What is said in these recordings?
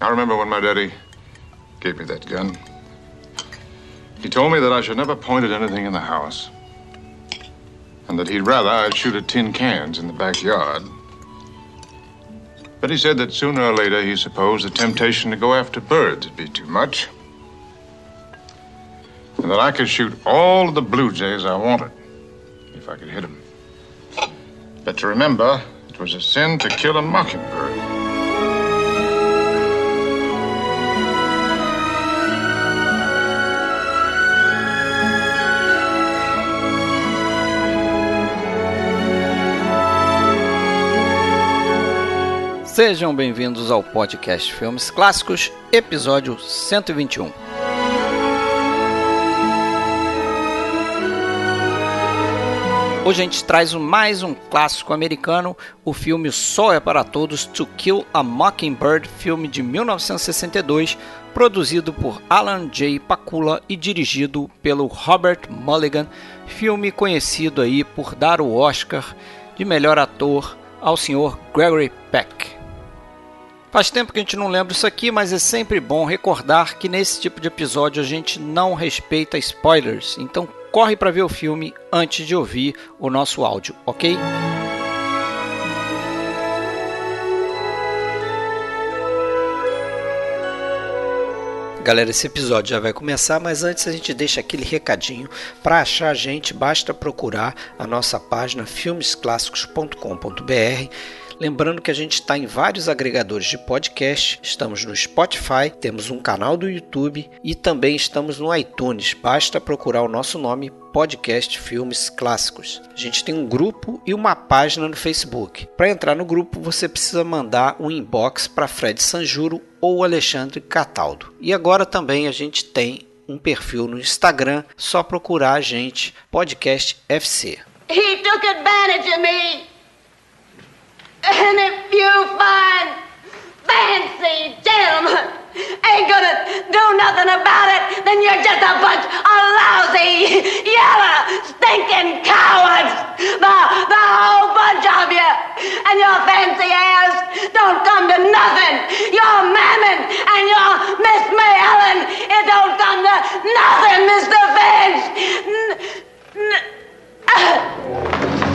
I remember when my daddy gave me that gun. He told me that I should never point at anything in the house. And that he'd rather I'd shoot at tin cans in the backyard. But he said that sooner or later he supposed the temptation to go after birds would be too much. And that I could shoot all the blue jays I wanted, if I could hit them. But to remember, it was a sin to kill a mockingbird. Sejam bem-vindos ao podcast Filmes Clássicos, episódio 121. Hoje a gente traz mais um clássico americano, o filme Só é para Todos, To Kill a Mockingbird, filme de 1962, produzido por Alan J. Pakula e dirigido pelo Robert Mulligan, filme conhecido aí por dar o Oscar de melhor ator ao senhor Gregory Peck. Faz tempo que a gente não lembra isso aqui, mas é sempre bom recordar que nesse tipo de episódio a gente não respeita spoilers. Então corre para ver o filme antes de ouvir o nosso áudio, ok? Galera, esse episódio já vai começar, mas antes a gente deixa aquele recadinho. Para achar a gente, basta procurar a nossa página filmesclassicos.com.br Lembrando que a gente está em vários agregadores de podcast, estamos no Spotify, temos um canal do YouTube e também estamos no iTunes. Basta procurar o nosso nome Podcast Filmes Clássicos. A gente tem um grupo e uma página no Facebook. Para entrar no grupo, você precisa mandar um inbox para Fred Sanjuro ou Alexandre Cataldo. E agora também a gente tem um perfil no Instagram, só procurar a gente Podcast FC. He took advantage of me. And if you find fancy gentlemen ain't gonna do nothing about it, then you're just a bunch of lousy, yellow, stinking cowards. The, the whole bunch of you. And your fancy ass don't come to nothing. Your mammon and your Miss May Ellen, it don't come to nothing, Mr. Finch. N- n- uh.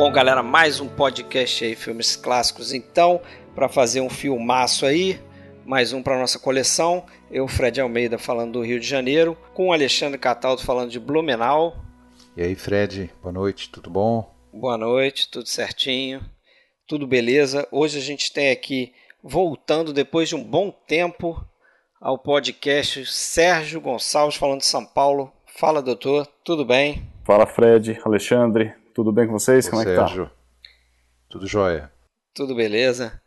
Bom, galera, mais um podcast aí, filmes clássicos. Então, para fazer um filmaço aí, mais um para nossa coleção. Eu, Fred Almeida, falando do Rio de Janeiro, com o Alexandre Cataldo falando de Blumenau. E aí, Fred, boa noite, tudo bom? Boa noite, tudo certinho, tudo beleza. Hoje a gente tem aqui, voltando depois de um bom tempo, ao podcast Sérgio Gonçalves falando de São Paulo. Fala, doutor, tudo bem? Fala, Fred, Alexandre, tudo bem com vocês? Ô, Como é que Sérgio, tá? tudo jóia. Tudo beleza?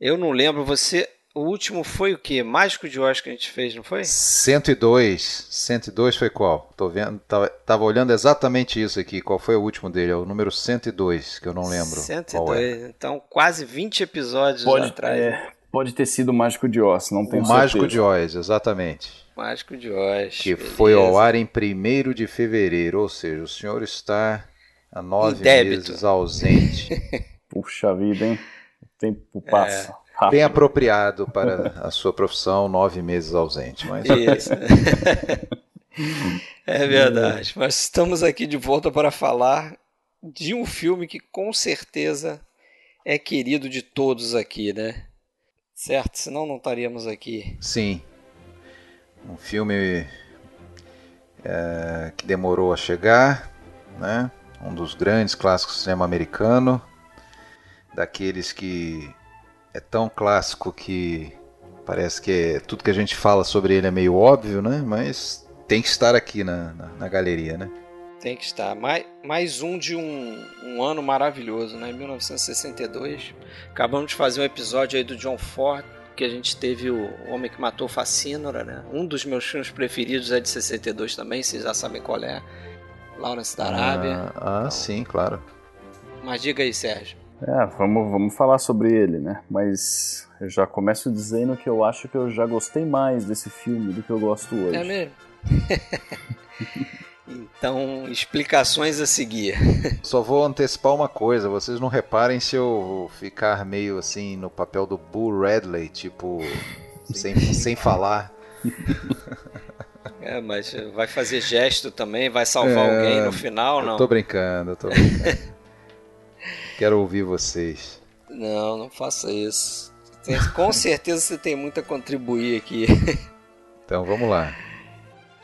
Eu não lembro, você. O último foi o quê? Mágico de Oz que a gente fez, não foi? 102, 102 foi qual? Tô vendo, tava, tava olhando exatamente isso aqui, qual foi o último dele? É o número 102, que eu não lembro qual 102. é. Então, quase 20 episódios Pode, atrás. é, pode ter sido o Mágico de Oz, não tenho O Mágico de Oz, exatamente. Mágico de Oz. Que beleza. foi ao ar em 1 de fevereiro, ou seja, o senhor está há nove meses ausente. Puxa vida, hein? O tempo É. passa. Bem rápido. apropriado para a sua profissão, nove meses ausente. Mas Isso. é verdade. Mas estamos aqui de volta para falar de um filme que com certeza é querido de todos aqui, né? Certo? Senão não estaríamos aqui. Sim. Um filme é, que demorou a chegar, né? Um dos grandes clássicos do cinema americano, daqueles que é tão clássico que parece que é- tudo que a gente fala sobre ele é meio óbvio, né? Mas tem que estar aqui na, na, na galeria, né? Tem que estar. Mais, mais um de um, um ano maravilhoso, né? 1962. Acabamos de fazer um episódio aí do John Ford, que a gente teve o Homem que Matou Facínora, né? Um dos meus filmes preferidos é de 62 também, vocês já sabem qual é. Lawrence da Arábia. Ah, ah, sim, claro. Mas diga aí, Sérgio. É, vamos, vamos falar sobre ele, né? Mas eu já começo dizendo que eu acho que eu já gostei mais desse filme do que eu gosto hoje. É mesmo? Então, explicações a seguir. Só vou antecipar uma coisa, vocês não reparem se eu ficar meio assim no papel do Bull Radley, tipo, sem, sem falar. É, mas vai fazer gesto também, vai salvar é, alguém no final, não? Eu tô brincando, eu tô brincando. Quero ouvir vocês. Não, não faça isso. Com certeza você tem muito a contribuir aqui. Então vamos lá.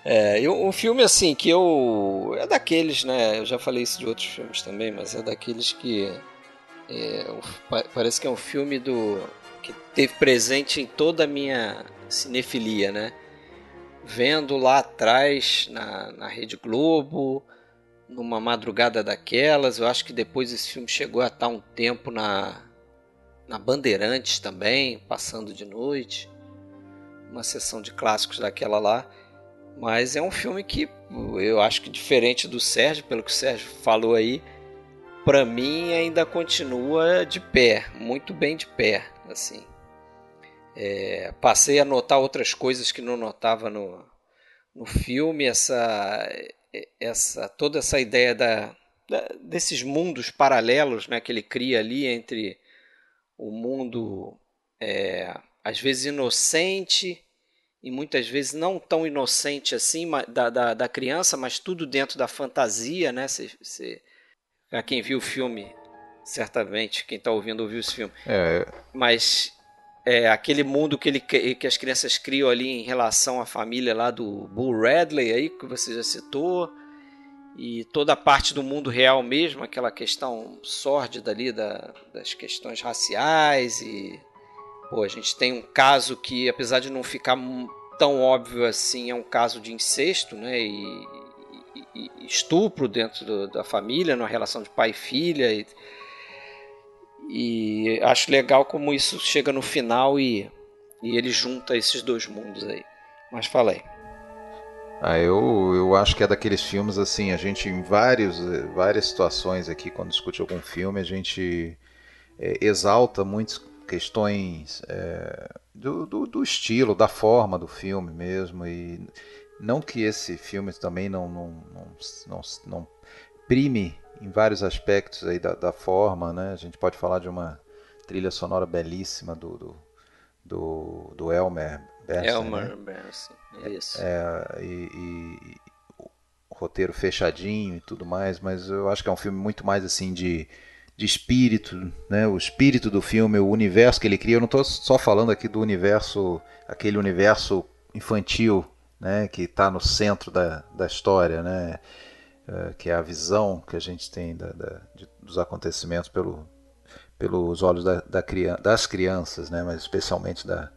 É, eu, um filme assim que eu. É daqueles, né? Eu já falei isso de outros filmes também, mas é daqueles que. É, parece que é um filme do. que teve presente em toda a minha cinefilia, né? Vendo lá atrás na, na Rede Globo, numa madrugada daquelas. Eu acho que depois esse filme chegou a estar um tempo na, na Bandeirantes também, passando de noite. Uma sessão de clássicos daquela lá. Mas é um filme que eu acho que diferente do Sérgio, pelo que o Sérgio falou aí, para mim ainda continua de pé, muito bem de pé, assim. É, passei a notar outras coisas que não notava no, no filme, essa, essa toda essa ideia da, da, desses mundos paralelos né, que ele cria ali entre o mundo é, às vezes inocente e muitas vezes não tão inocente assim da, da, da criança, mas tudo dentro da fantasia, né? Se, quem viu o filme, certamente, quem está ouvindo ouviu esse filme. É. Mas é, aquele mundo que, ele, que as crianças criam ali em relação à família lá do Bull Radley aí, que você já citou, e toda a parte do mundo real mesmo, aquela questão sórdida ali da, das questões raciais e Pô, a gente tem um caso que, apesar de não ficar tão óbvio assim, é um caso de incesto, né? E, e, e estupro dentro do, da família, na relação de pai e filha. E, e, acho legal como isso chega no final e, e ele junta esses dois mundos aí. Mas falei. Ah, eu, eu acho que é daqueles filmes assim, a gente em vários, várias situações aqui, quando discute algum filme, a gente é, exalta muitos questões é, do, do, do, estilo, da forma do filme mesmo. E não que esse filme também não, não, não, não, não prime em vários aspectos aí da, da, forma, né? A gente pode falar de uma trilha sonora belíssima do, do, do, do Elmer Bernstein. Elmer né? Bernstein, isso. É, e, e, o roteiro fechadinho e tudo mais, mas eu acho que é um filme muito mais assim de de espírito, né? o espírito do filme, o universo que ele cria. Eu não estou só falando aqui do universo, aquele universo infantil né? que está no centro da, da história, né? É, que é a visão que a gente tem da, da, de, dos acontecimentos pelo, pelos olhos da, da, das crianças, né? mas especialmente da,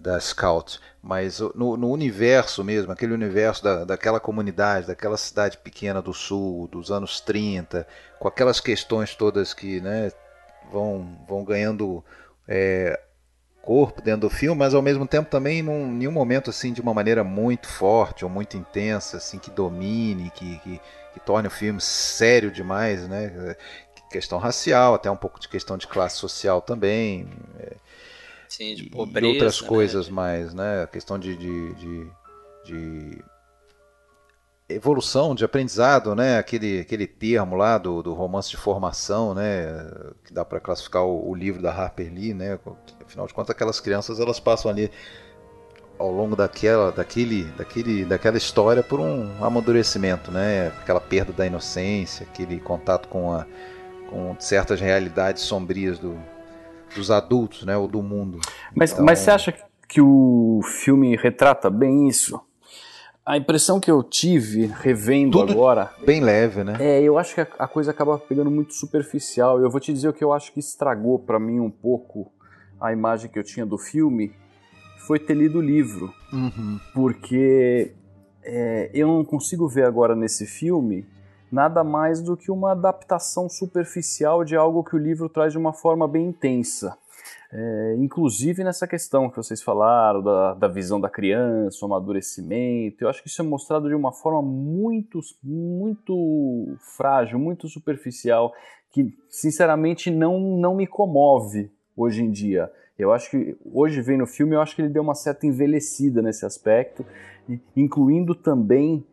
da Scout, mas no, no, universo mesmo, aquele universo da, daquela comunidade, daquela cidade pequena do sul, dos anos 30, com aquelas questões todas que né, vão, vão ganhando é, corpo dentro do filme, mas ao mesmo tempo também em nenhum momento assim de uma maneira muito forte ou muito intensa, assim que domine, que, que, que torne o filme sério demais, né? Questão racial, até um pouco de questão de classe social também. É, Sim, de pobreza. E outras né? coisas mais, né? A questão de, de, de, de, evolução, de aprendizado, né? Aquele, aquele termo lá do, do romance de formação, né? Que dá para classificar o, o, livro da Harper Lee, né? Afinal de contas, aquelas crianças elas passam ali ao longo daquela, daquele, daquele, daquela história por um amadurecimento, né? Aquela perda da inocência, aquele contato com, a, com certas realidades sombrias do, dos adultos, né, ou do mundo. Mas, então... mas você acha que o filme retrata bem isso? A impressão que eu tive revendo Tudo agora. Bem leve, né? É, eu acho que a, a, coisa acaba pegando muito superficial. Eu vou te dizer o que eu acho que estragou para mim um pouco a imagem que eu tinha do filme foi ter lido o livro. Uhum. Porque é, eu não consigo ver agora nesse filme nada mais do que uma adaptação superficial de algo que o livro traz de uma forma bem intensa. É, inclusive nessa questão que vocês falaram da, da visão da criança, o amadurecimento, eu acho que isso é mostrado de uma forma muito, muito frágil, muito superficial, que sinceramente não, não me comove hoje em dia. Eu acho que hoje vem no filme, eu acho que ele deu uma certa envelhecida nesse aspecto, incluindo também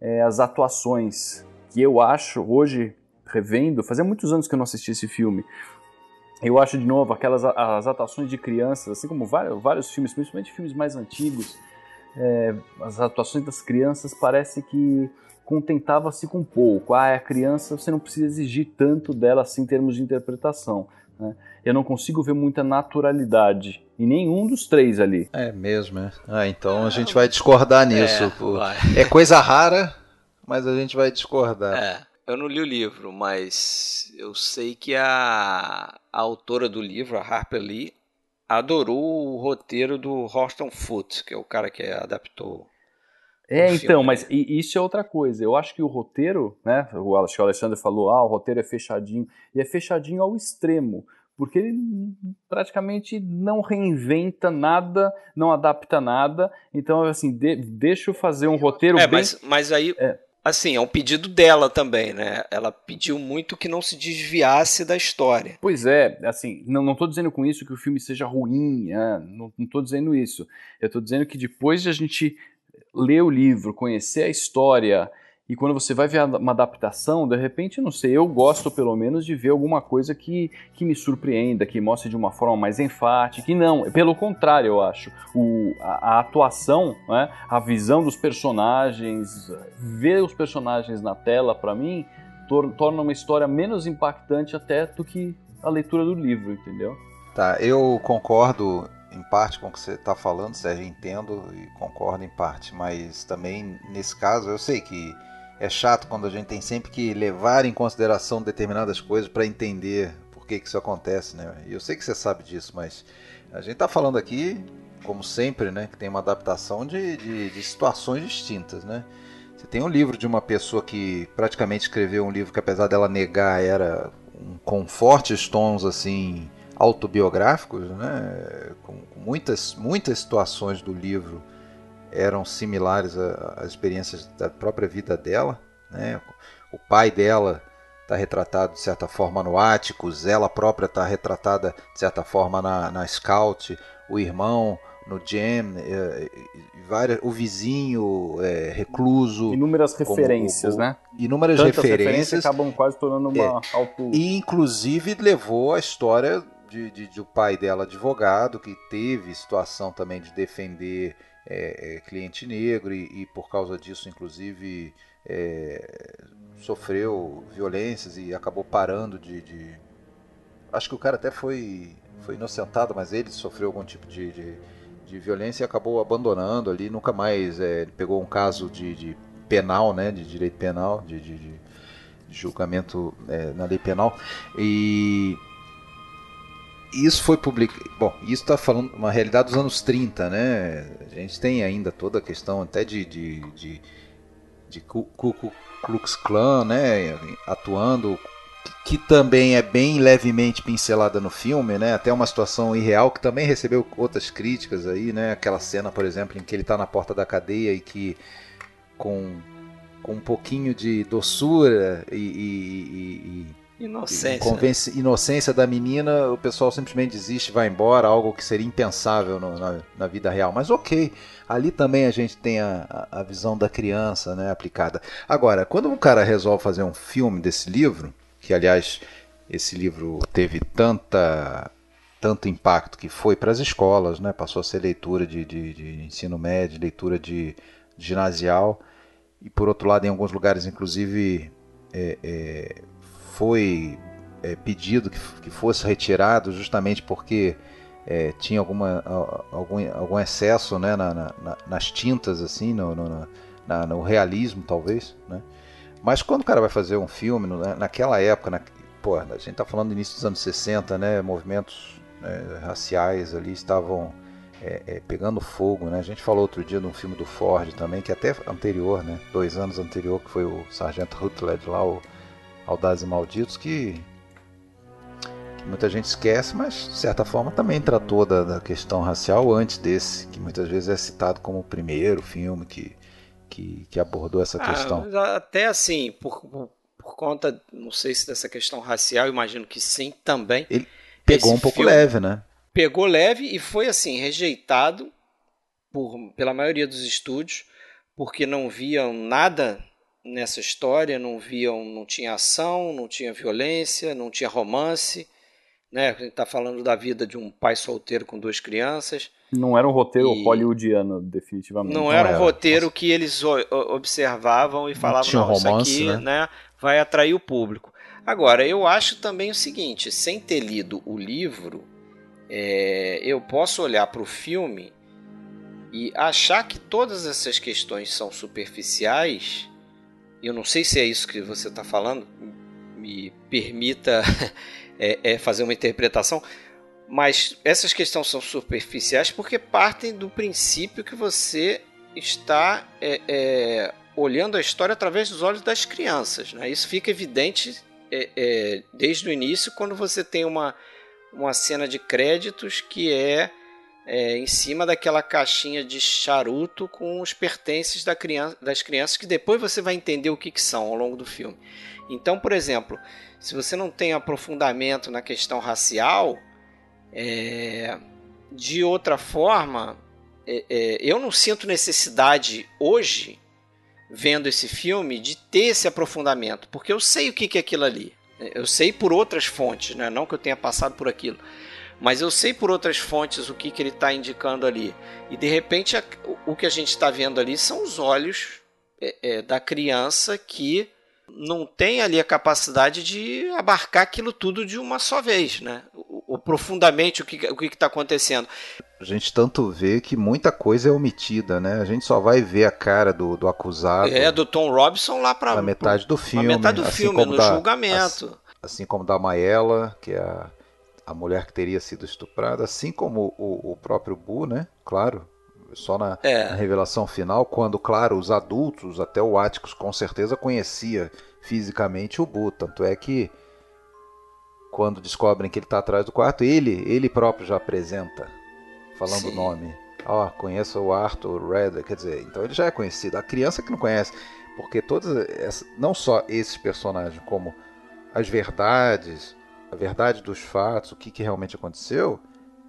é, as atuações, que eu acho, hoje, revendo, fazia muitos anos que eu não assisti esse filme, eu acho de novo aquelas as atuações de crianças, assim como vários, vários filmes, principalmente filmes mais antigos, é, as atuações das crianças parece que contentava-se com pouco. Ah, é a criança, você não precisa exigir tanto dela assim em termos de interpretação. Né? Eu não consigo ver muita naturalidade em nenhum dos três ali. É mesmo, é. Ah, então a gente vai discordar nisso. É, é coisa rara, mas a gente vai discordar. É. Eu não li o livro, mas eu sei que a, a autora do livro, a Harper Lee, adorou o roteiro do Horston Foot, que é o cara que adaptou. É, então, filme. mas isso é outra coisa. Eu acho que o roteiro, né? O Alexandre falou, ah, o roteiro é fechadinho. E é fechadinho ao extremo porque ele praticamente não reinventa nada, não adapta nada. Então, assim, de, deixa eu fazer um roteiro é, bem... Mas, mas aí, é. Assim, é um pedido dela também, né? Ela pediu muito que não se desviasse da história. Pois é, assim, não estou dizendo com isso que o filme seja ruim, é, não estou dizendo isso. Eu estou dizendo que depois de a gente ler o livro, conhecer a história e quando você vai ver uma adaptação, de repente, não sei, eu gosto pelo menos de ver alguma coisa que, que me surpreenda, que mostre de uma forma mais enfática. E não, pelo contrário, eu acho. O, a, a atuação, né, a visão dos personagens, ver os personagens na tela, para mim, tor torna uma história menos impactante até do que a leitura do livro, entendeu? Tá, eu concordo em parte com o que você está falando, Sérgio, entendo e concordo em parte, mas também nesse caso eu sei que é chato quando a gente tem sempre que levar em consideração determinadas coisas para entender por que, que isso acontece, né? E eu sei que você sabe disso, mas a gente está falando aqui, como sempre, né, que tem uma adaptação de, de, de situações distintas, né? Você tem um livro de uma pessoa que praticamente escreveu um livro que, apesar dela negar, era um, com fortes tons assim autobiográficos, né? Com, com muitas muitas situações do livro eram similares às experiências da própria vida dela. Né? O pai dela está retratado de certa forma no Áticos, ela própria está retratada de certa forma na, na Scout, o irmão no Jam, é, várias, o vizinho é, recluso. Inúmeras referências, o, né? Inúmeras Tantas referências. referências acabam quase tornando uma é, auto... E inclusive levou a história de, de, de o pai dela advogado, que teve situação também de defender é, é, cliente negro e, e, por causa disso, inclusive, é, sofreu violências e acabou parando de, de, Acho que o cara até foi, foi inocentado, mas ele sofreu algum tipo de, de, de violência e acabou abandonando ali, nunca mais é, pegou um caso de, de, penal, né, de direito penal, de, julgamento é, na lei penal. E isso foi publicado. Bom, isso está falando uma realidade dos anos 30, né? A gente tem ainda toda a questão até de, de, de, de Ku Klux Klan, né? Atuando, que também é bem levemente pincelada no filme, né? Até uma situação irreal que também recebeu outras críticas aí, né? Aquela cena, por exemplo, em que ele está na porta da cadeia e que com, com um pouquinho de doçura e, e, e Inocência. Convence, inocência da menina, o pessoal simplesmente desiste, vai embora, algo que seria impensável no, na, na, vida real. Mas ok, ali também a gente tem a, a visão da criança né, aplicada. Agora, quando um cara resolve fazer um filme desse livro, que aliás esse livro teve tanta tanto impacto que foi para as escolas, né, passou a ser leitura de, de, de ensino médio, leitura de, de ginasial, e por outro lado, em alguns lugares, inclusive, é, é, foi é, pedido que, que, fosse retirado justamente porque é, tinha alguma, algum, algum excesso né, na, na, nas tintas, assim, no, no, na, no, realismo, talvez. Né? Mas quando o cara vai fazer um filme, naquela época, na, pô, a gente está falando do início dos anos 60, né, movimentos né, raciais ali estavam é, é, pegando fogo, né? A gente falou outro dia de um filme do Ford também, que é até anterior, né? Dois anos anterior, que foi o Sargento Rutledge lá, o Audazes e Malditos, que, que, muita gente esquece, mas de certa forma também tratou da, da, questão racial antes desse, que muitas vezes é citado como o primeiro filme que, que, que abordou essa ah, questão. Até assim, por, por, por, conta, não sei se dessa questão racial, imagino que sim também. Ele pegou um pouco leve, né? Pegou leve e foi assim, rejeitado por, pela maioria dos estúdios, porque não viam nada nessa história, não viam, não tinha ação, não tinha violência, não tinha romance, né? A gente está falando da vida de um pai solteiro com duas crianças. Não era um roteiro e... hollywoodiano, definitivamente. Não, não era, era um roteiro que eles observavam e falavam, não, romance, isso aqui né? né, vai atrair o público. Agora, eu acho também o seguinte, sem ter lido o livro, é, eu posso olhar para o filme e achar que todas essas questões são superficiais eu não sei se é isso que você está falando, me permita é, é fazer uma interpretação, mas essas questões são superficiais porque partem do princípio que você está é, é, olhando a história através dos olhos das crianças. Né? Isso fica evidente é, é, desde o início quando você tem uma, uma cena de créditos que é é, em cima daquela caixinha de charuto com os pertences da criança, das crianças, que depois você vai entender o que, que são ao longo do filme. Então, por exemplo, se você não tem aprofundamento na questão racial, é, de outra forma, é, é eu não sinto necessidade hoje, vendo esse filme, de ter esse aprofundamento, porque eu sei o que, que é aquilo ali. Eu sei por outras fontes, né? não que eu tenha passado por aquilo mas eu sei por outras fontes o que, que ele está indicando ali. E de repente a, o que a gente está vendo ali são os olhos é, é, da criança que não tem ali a capacidade de abarcar aquilo tudo de uma só vez, né? O, o profundamente o que o está acontecendo. A gente tanto vê que muita coisa é omitida, né? A gente só vai ver a cara do, do acusado. É, do Tom Robinson lá para metade do filme. metade do assim filme, no da, julgamento. Assim, assim como da Maela, que é a a mulher que teria sido estuprada, assim como o, o próprio Bu, né? Claro, só na, é. na, revelação final, quando, claro, os adultos, até o Atticus com certeza conhecia fisicamente o Bu, tanto é que quando descobrem que ele está atrás do quarto, ele, ele próprio já apresenta, falando o nome. Ó, oh, conheço o Arthur Red, quer dizer, então ele já é conhecido. A criança que não conhece, porque todas não só esses personagens, como as verdades, a verdade dos fatos, o que, que realmente aconteceu,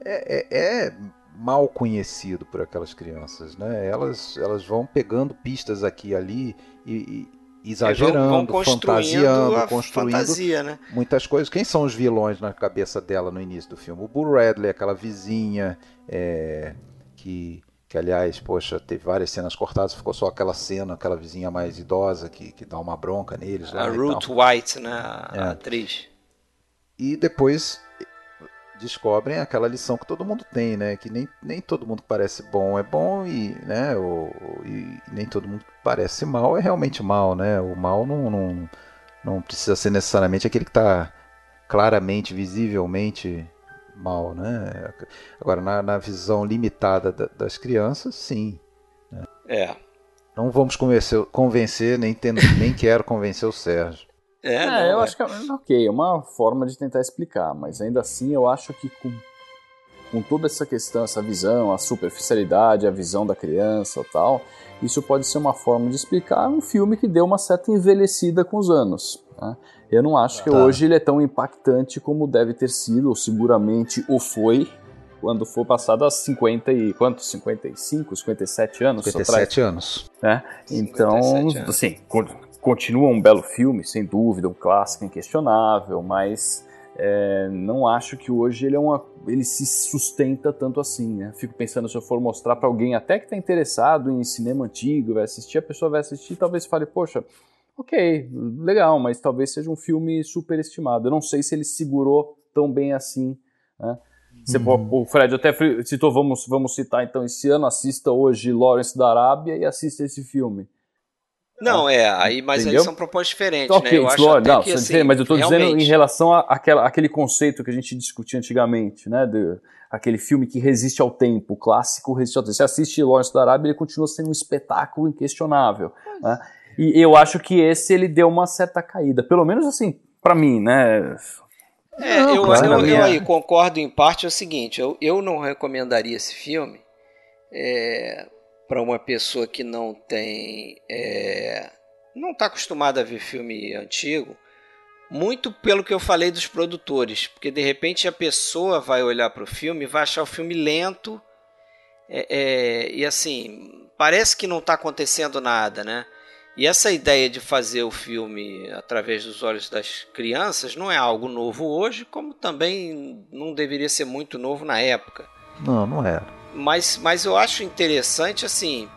é, é, é, mal conhecido por aquelas crianças, né? Elas, elas vão pegando pistas aqui e ali e, e exagerando, vão, vão fantasiando, construindo fantasia, né? muitas coisas. Quem são os vilões na cabeça dela no início do filme? O Bull Radley, aquela vizinha é, que que aliás, poxa, teve várias cenas cortadas, ficou só aquela cena, aquela vizinha mais idosa que, que dá uma bronca neles. A Ruth White, né, a é. atriz e depois descobrem aquela lição que todo mundo tem, né? Que nem, nem todo mundo que parece bom é bom e, né? O, e nem todo mundo que parece mal é realmente mal, né? O mal não, não, não precisa ser necessariamente aquele que está claramente, visivelmente mal, né? Agora, na, na visão limitada da, das crianças, sim. Né? É. Não vamos convencer, convencer nem, tendo, nem quero convencer o Sérgio. É, é não, eu é. acho que é ok, é uma forma de tentar explicar, mas ainda assim eu acho que com, com toda essa questão, essa visão, a superficialidade, a visão da criança tal, isso pode ser uma forma de explicar um filme que deu uma certa envelhecida com os anos. Né? Eu não acho que tá. hoje ele é tão impactante como deve ter sido, ou seguramente o foi, quando for passado a 50 e quanto? 55, 57 anos? 57 anos. É? Então, anos. assim, continua um belo filme, sem dúvida, um clássico inquestionável, mas é, não acho que hoje ele é uma, ele se sustenta tanto assim, né? Fico pensando se eu for mostrar para alguém até que está interessado em cinema antigo, vai assistir, a pessoa vai assistir, talvez fale, poxa, ok, legal, mas talvez seja um filme superestimado. Eu não sei se ele segurou tão bem assim, né? Você, uhum. O Fred até citou, vamos, vamos citar então esse ano, assista hoje Lawrence da Arábia e assista esse filme. Não, é, aí, mas Entendeu? aí são propostas diferentes, então, né? Eu acho até não, que, assim, mas eu estou realmente... dizendo em relação àquele conceito que a gente discutia antigamente, né? De, aquele filme que resiste ao tempo, o clássico resiste ao tempo. Você assiste Lawrence da Arábia, ele continua sendo um espetáculo inquestionável. Né? E eu acho que esse ele deu uma certa caída, pelo menos assim, para mim, né? É, não, eu, claro, eu, eu, eu, aí concordo em parte é o seguinte, eu, eu não recomendaria esse filme é, para uma pessoa que não tem é, não está acostumada a ver filme antigo muito pelo que eu falei dos produtores porque de repente a pessoa vai olhar para o filme vai achar o filme lento é, é, e assim parece que não está acontecendo nada né E essa ideia de fazer o filme através dos olhos das crianças não é algo novo hoje, como também não deveria ser muito novo na época. Não, não era. Mas, mas eu acho interessante, assim,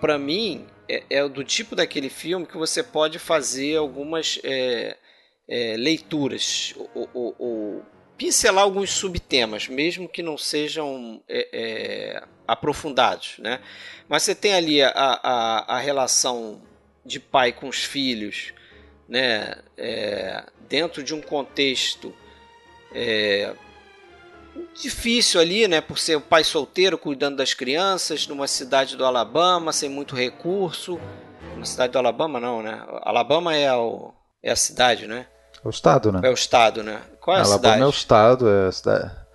para mim, é, é, do tipo daquele filme que você pode fazer algumas é, é, leituras, ou, ou, ou, pincelar alguns subtemas, mesmo que não sejam é, é, aprofundados, né? Mas você tem ali a, a, a relação de pai com os filhos, né, é, dentro de um contexto difícil ali, né, por ser o pai solteiro cuidando das crianças numa cidade do Alabama sem muito recurso, na cidade do Alabama não, né? Alabama é, o, é a cidade, né? É o estado, né? É o estado, né? Qual é a Alabama cidade? é o estado, é a cidade.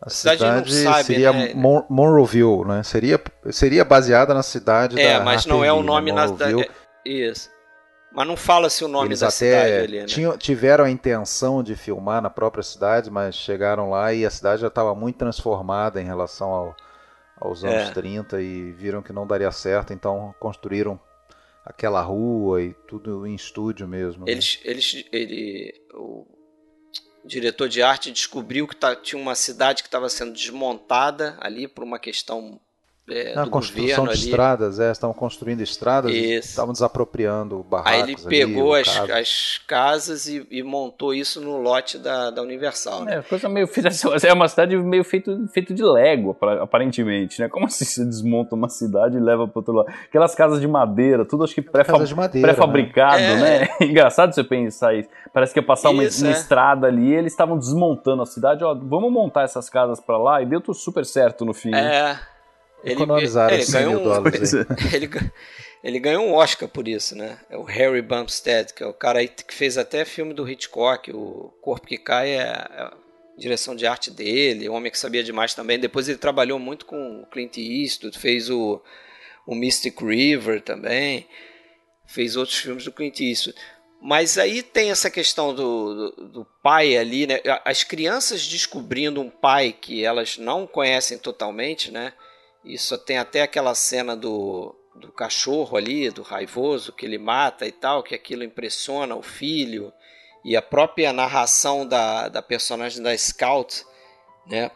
A cidade, cidade sabe, seria né? Mon Monroeville, né? Seria, seria baseada na cidade É, da mas não é o Lee, nome né? na cidade. Isso. Mas não fala-se o nome Eles da até cidade ali, né? tinham, tiveram a intenção de filmar na própria cidade, mas chegaram lá e a cidade já estava muito transformada em relação ao- aos anos É. 30 e viram que não daria certo, então construíram aquela rua e tudo em estúdio mesmo. né? Eles, eles, ele, o diretor de arte descobriu que tá- tinha uma cidade que estava sendo desmontada ali por uma questão é, Na do construção governo de ali. estradas, é, estavam construindo estradas e Isso. estavam desapropriando barracos. Aí ele ali, pegou o as, as casas e, e montou isso no lote da, da Universal. Né? É, coisa meio feita. É uma cidade meio feito, feito de Lego, apar- aparentemente, né? Como assim você desmonta uma cidade e leva para outro lado? Aquelas casas de madeira, tudo acho que pré-fa- Casa de madeira, pré-fabricado, né? né? Engraçado você pensar isso. Parece que ia passar uma, Isso, uma é. estrada ali, e eles estavam desmontando a cidade, ó, vamos montar essas casas para lá, e deu tudo super certo no fim. né? É. Ele, Economizaram ele, 100 ganhou mil um, dólares aí. ele, ele ganhou um Oscar por isso, né? É o Harry Bumstead, que é o cara aí que fez até filme do Hitchcock, o Corpo que Cai é a direção de arte dele, o Homem que Sabia Demais também. Depois ele trabalhou muito com o Clint Eastwood, fez o, o Mystic River também, fez outros filmes do Clint Eastwood. Mas aí tem essa questão do, do, do pai ali, né? As crianças descobrindo um pai que elas não conhecem totalmente, né? Isso tem até aquela cena do, do cachorro ali, do raivoso, que ele mata e tal, que aquilo impressiona o filho. E a própria narração da, da personagem da Scout, né?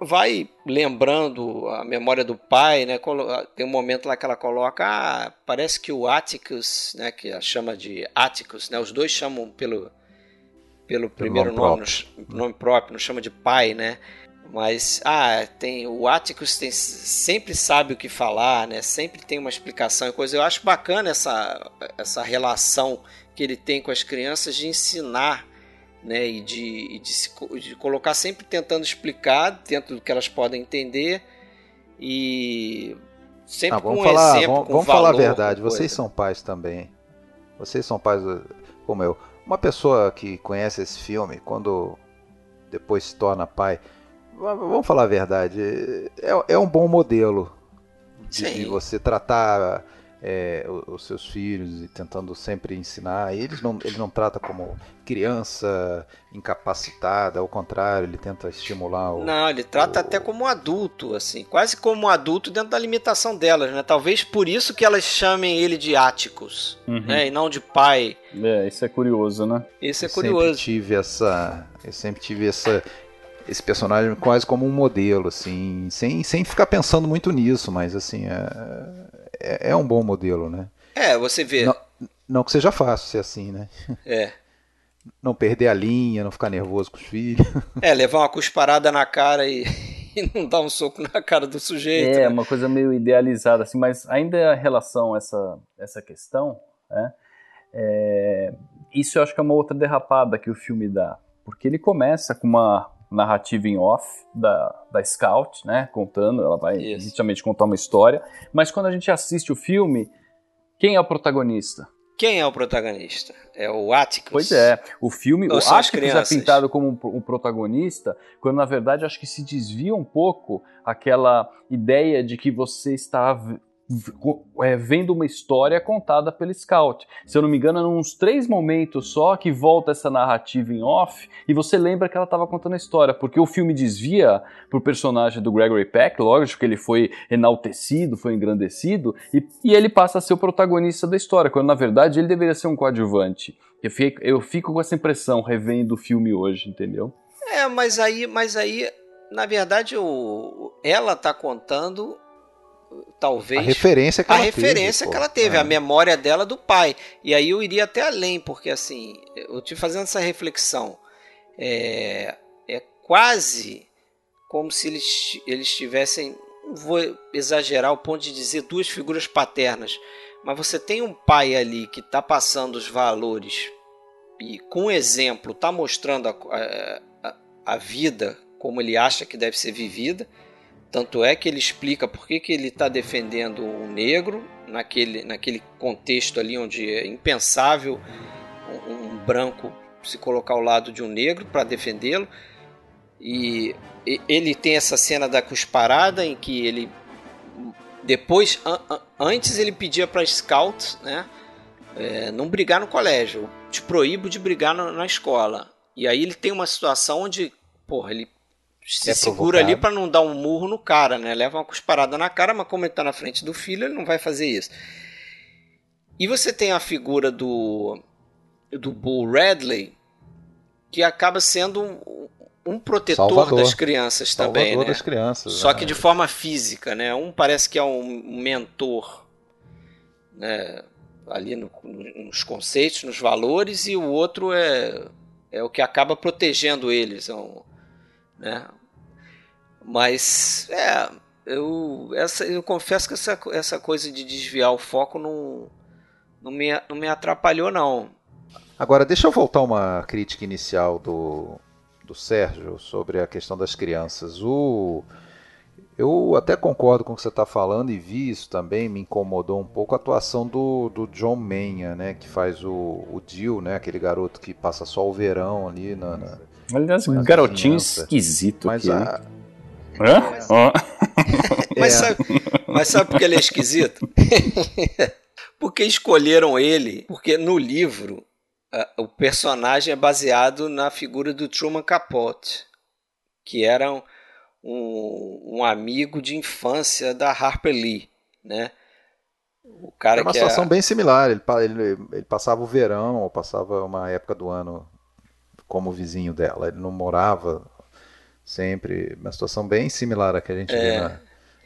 Vai lembrando a memória do pai, né? Tem um momento lá que ela coloca, ah, parece que o Atticus, né? Que ela chama de Atticus, né? Os dois chamam pelo, pelo primeiro nome no- nome próprio, não chama de pai, né? Mas, ah, tem o Atticus tem, sempre sabe o que falar, né? Sempre tem uma explicação e coisa. Eu acho bacana essa, essa relação que ele tem com as crianças de ensinar, né? E de, e de, se de colocar sempre tentando explicar dentro do que elas podem entender e sempre Ah, com vamos um falar, exemplo, vamos, com vamos falar a valor, verdade. com Vocês são pais também. Vocês são pais como eu. Uma pessoa que conhece esse filme, quando depois se torna pai, vamos falar a verdade, é, é um bom modelo de, de você tratar é, os seus filhos e tentando sempre ensinar. Eles não, ele não trata como criança incapacitada, ao contrário, ele tenta estimular o. Não, ele trata o- até como um adulto, assim, quase como um adulto dentro da limitação delas, né? Talvez por isso que elas chamem ele de Áticos, Uhum. né? E não de pai. É, isso é curioso, né? Isso é Eu Sempre curioso. tive essa, eu sempre tive essa, esse personagem quase como um modelo, assim, sem, sem ficar pensando muito nisso, mas assim é, é, é um bom modelo, né? É, você vê. Não, não que seja fácil ser assim, né? É. Não perder a linha, não ficar nervoso com os filhos. É, levar uma cusparada na cara e, e não dar um soco na cara do sujeito. É, né? uma coisa meio idealizada, assim, mas ainda em relação a essa, essa questão, né, é, isso eu acho que é uma outra derrapada que o filme dá, porque ele começa com uma narrativa em off da, da Scout, né, contando, ela vai Isso. justamente contar uma história, mas quando a gente assiste o filme, quem é o protagonista? Quem é o protagonista? É o Atticus. Pois é, o filme, Ou o Atticus é pintado como um, um protagonista, quando na verdade acho que se desvia um pouco aquela ideia de que você está é, vendo uma história contada pelo Scout. Se eu não me engano, é uns três momentos só que volta essa narrativa em off e você lembra que ela estava contando a história, porque o filme desvia pro personagem do Gregory Peck, lógico que ele foi enaltecido, foi engrandecido, e, e ele passa a ser o protagonista da história, quando na verdade ele deveria ser um coadjuvante. Eu fico, eu fico com essa impressão revendo o filme hoje, entendeu? É, mas aí, mas aí, na verdade, o, ela tá contando talvez a referência que a ela referência teve, que ela teve, é. a memória dela do pai. E aí eu iria até além, porque assim, eu tive fazendo essa reflexão. É, é quase como se eles, eles tivessem, vou exagerar o ponto de dizer duas figuras paternas, mas você tem um pai ali que está passando os valores e com exemplo está mostrando a, a, a vida como ele acha que deve ser vivida tanto é que ele explica por que, que ele está defendendo o negro naquele, naquele contexto ali onde é impensável um, um branco se colocar ao lado de um negro para defendê-lo. E ele tem essa cena da cusparada em que ele depois an, an, antes ele pedia para scout, né, é, não brigar no colégio, te proíbo de brigar na, na escola. E aí ele tem uma situação onde, porra, ele se é segura ali para não dar um murro no cara, né? Leva uma cusparada na cara, mas como ele tá na frente do filho, ele não vai fazer isso. E você tem a figura do do Bull Radley, que acaba sendo um, um protetor Salvador. das crianças Salvador também, né? das crianças. Só né? que de forma física, né? Um parece que é um mentor, né? Ali no, nos conceitos, nos valores, e o outro é, é o que acaba protegendo eles. É um, né? Mas é, eu, essa, eu confesso que essa, essa coisa de desviar o foco não, não, me, não me atrapalhou, não. Agora, deixa eu voltar uma crítica inicial do, do Sérgio sobre a questão das crianças. O, eu até concordo com o que você está falando e vi isso também, me incomodou um pouco a atuação do, do John Manha, né, que faz o, o Jill, né, aquele garoto que passa só o verão ali na, na Aliás, na garotinho vizinhança. esquisito Mas aqui, a, Hã? Ó. Mas, É. sabe, mas sabe por que ele é esquisito? porque escolheram ele, porque no livro o personagem é baseado na figura do Truman Capote, que era um, um, um amigo de infância da Harper Lee, né? O cara Era uma que situação é, bem similar. Ele, ele, ele passava o verão ou passava uma época do ano como vizinho dela. Ele não morava sempre. Uma situação bem similar à que a gente vê na,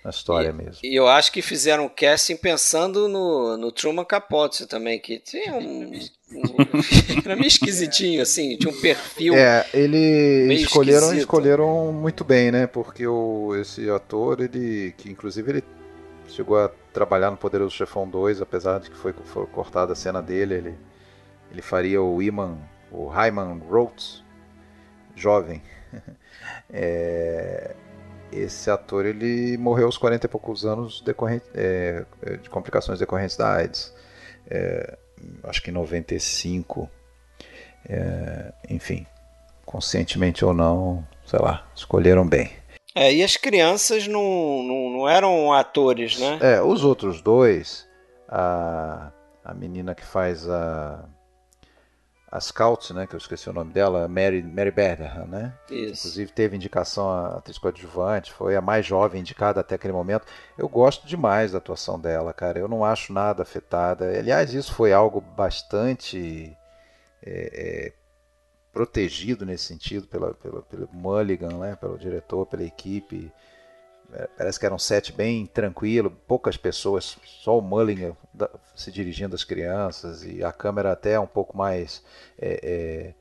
na história mesmo. E eu acho que fizeram o casting pensando no, no Truman Capote também, que tinha um, um- era meio esquisitinho, assim, tinha um perfil. É, ele meio escolheram, esquisito. escolheram muito bem, né? Porque o, esse ator, ele. que inclusive ele chegou a trabalhar no Poderoso Chefão 2, apesar de que foi, foi cortada a cena dele, ele, ele faria o Iman, o Hyman Rhodes, jovem. É, esse ator ele morreu aos 40 e poucos anos decorrente, é, de complicações decorrentes da AIDS. É, acho que em 95. É, enfim, conscientemente ou não, sei lá, escolheram bem. É, e as crianças não, não, não eram atores, né? É, os outros dois, a, a menina que faz a, a Scout, né, que eu esqueci o nome dela, Mary, Mary Bertha, né? Isso. Inclusive teve indicação a atriz coadjuvante, foi a mais jovem indicada até aquele momento. Eu gosto demais da atuação dela, cara. Eu não acho nada afetada. Aliás, isso foi algo bastante é, é, protegido nesse sentido pela, pela, pelo Mulligan, né? pelo diretor, pela equipe. É, Parece que era um set bem tranquilo, poucas pessoas, só o Mulligan da- se dirigindo às crianças e a câmera até um pouco mais é,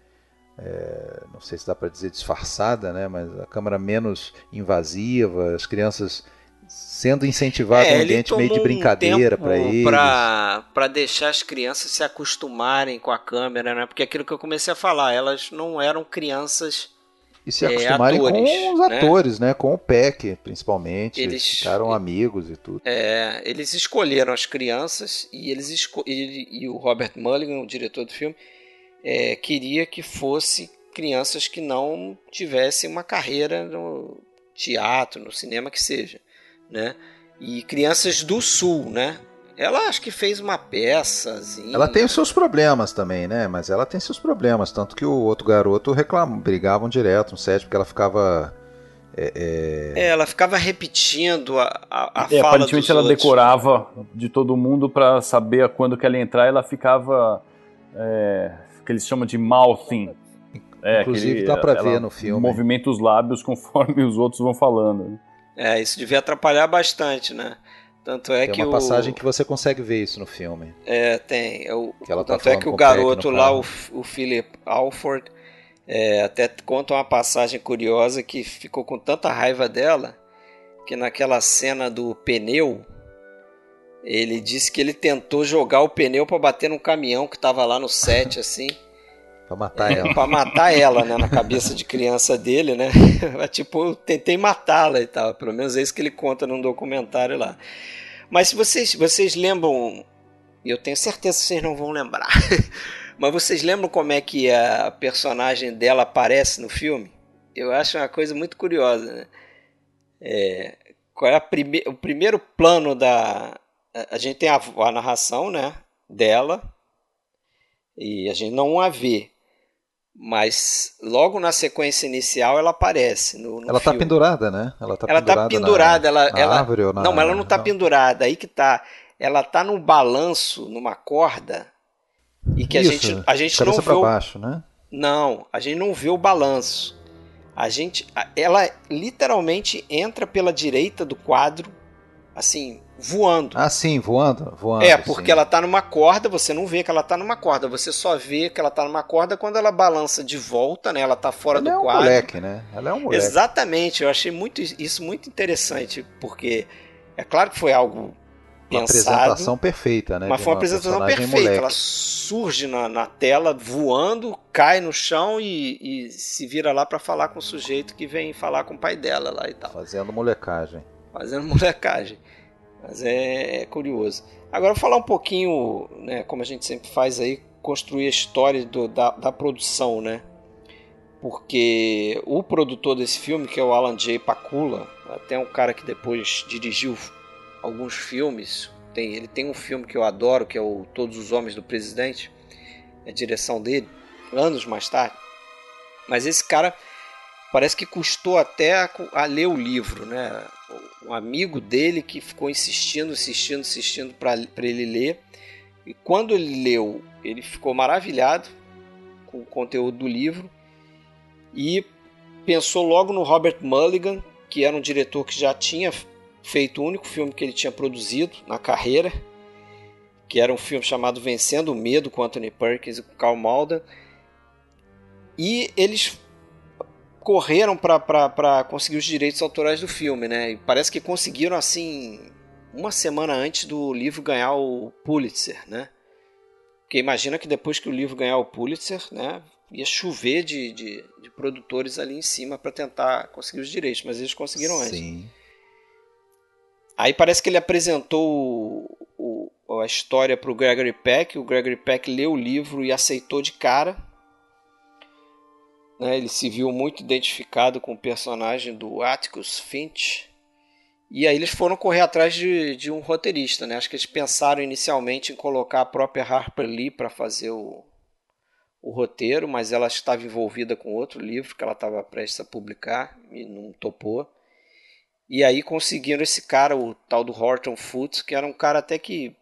é, é, não sei se dá para dizer disfarçada, né? Mas a câmera menos invasiva, as crianças sendo incentivadas É, um ambiente meio de tomou um brincadeira para eles. pra deixar as crianças se acostumarem com a câmera, né? Porque aquilo que eu comecei a falar, elas não eram crianças. E se é, acostumarem atores, com os né? atores, né? Com o Peck, principalmente. Eles- Eles ficaram amigos e tudo. é, eles escolheram as crianças e eles esco- ele- e o Robert Mulligan, o diretor do filme, é, queria que fosse crianças que não tivessem uma carreira no teatro, no cinema que seja, né? e crianças do sul, né? Ela acho que fez uma peça. Ela tem os seus problemas também, né? Mas ela tem seus problemas. Tanto que o outro garoto reclamam, brigavam direto no set porque ela ficava. É, é... é ela ficava repetindo a, a, a é, fala Aparentemente ela outros. decorava de todo mundo para saber quando que ela ia entrar. Ela ficava. É, que eles chamam de mouthing. É, Inclusive aquele, dá pra ver no filme. Movimenta os lábios conforme os outros vão falando. É, isso devia atrapalhar bastante, né? Tanto é tem que uma passagem que você consegue ver isso no filme. É, tem. É o, que ela tá tanto é que o garoto lá, o, o Philip Alford, é, até conta uma passagem curiosa que ficou com tanta raiva dela que naquela cena do pneu, ele disse que ele tentou jogar o pneu para bater num caminhão que estava lá no set, assim. Pra matar ela. pra matar ela, né? Na cabeça de criança dele, né? tipo, eu tentei matá-la e tal. Pelo menos é isso que ele conta num documentário lá. Mas se vocês, vocês lembram. Eu tenho certeza que vocês não vão lembrar. Mas vocês lembram como é que a personagem dela aparece no filme? Eu acho uma coisa muito curiosa, né? É, qual é prime o primeiro plano da. A gente tem a, a narração, né? Dela. E a gente não a vê. Mas logo na sequência inicial ela aparece. No, no ela está pendurada, né? Ela tá ela pendurada. Tá pendurada na, ela, na ela, árvore ou na... Não, mas ela não está pendurada. Aí que tá. Ela tá no balanço, numa corda. E que Isso, a gente, a gente não vê. O... baixo, né? Não, a gente não vê o balanço. A gente. Ela literalmente entra pela direita do quadro, assim, voando. Ah, sim, voando, voando. É, porque sim. ela tá numa corda, você não vê que ela tá numa corda, você só vê que ela tá numa corda quando ela balança de volta, né? Ela tá fora ela do é um quadro. Moleque, né? Ela é um moleque. Exatamente, eu achei muito isso muito interessante, porque é claro que foi algo uma pensado, apresentação perfeita, né? Mas foi uma, uma apresentação perfeita. Moleque. Ela surge na, na, tela voando, cai no chão e, e se vira lá para falar com o sujeito que vem falar com o pai dela lá e tal. Fazendo molecagem. Fazendo molecagem. Mas é, é curioso. Agora vou falar um pouquinho, né, como a gente sempre faz aí, construir a história do, da, da produção, né? Porque o produtor desse filme, que é o Alan J. Pakula, até um cara que depois dirigiu alguns filmes. Tem, ele tem um filme que eu adoro, que é o Todos os Homens do Presidente, é a direção dele, anos mais tarde. Mas esse cara parece que custou até a, a ler o livro, né? Um amigo dele que ficou insistindo, insistindo, insistindo para ele ler. E quando ele leu, ele ficou maravilhado com o conteúdo do livro e pensou logo no Robert Mulligan, que era um diretor que já tinha feito o único filme que ele tinha produzido na carreira, que era um filme chamado Vencendo o Medo com Anthony Perkins e com Carl Malden. E eles correram para conseguir os direitos autorais do filme, né? E parece que conseguiram assim uma semana antes do livro ganhar o Pulitzer, né? Porque imagina que depois que o livro ganhar o Pulitzer, né, ia chover de, de, de produtores ali em cima para tentar conseguir os direitos, mas eles conseguiram antes. Sim. Aí parece que ele apresentou o, o, a história para o Gregory Peck, o Gregory Peck leu o livro e aceitou de cara né? Ele se viu muito identificado com o personagem do Atticus Finch. E aí eles foram correr atrás de, de um roteirista. Né? Acho que eles pensaram inicialmente em colocar a própria Harper Lee para fazer o, o roteiro, mas ela estava envolvida com outro livro que ela estava prestes a publicar e não topou. E aí conseguiram esse cara, o tal do Horton Foote, que era um cara até que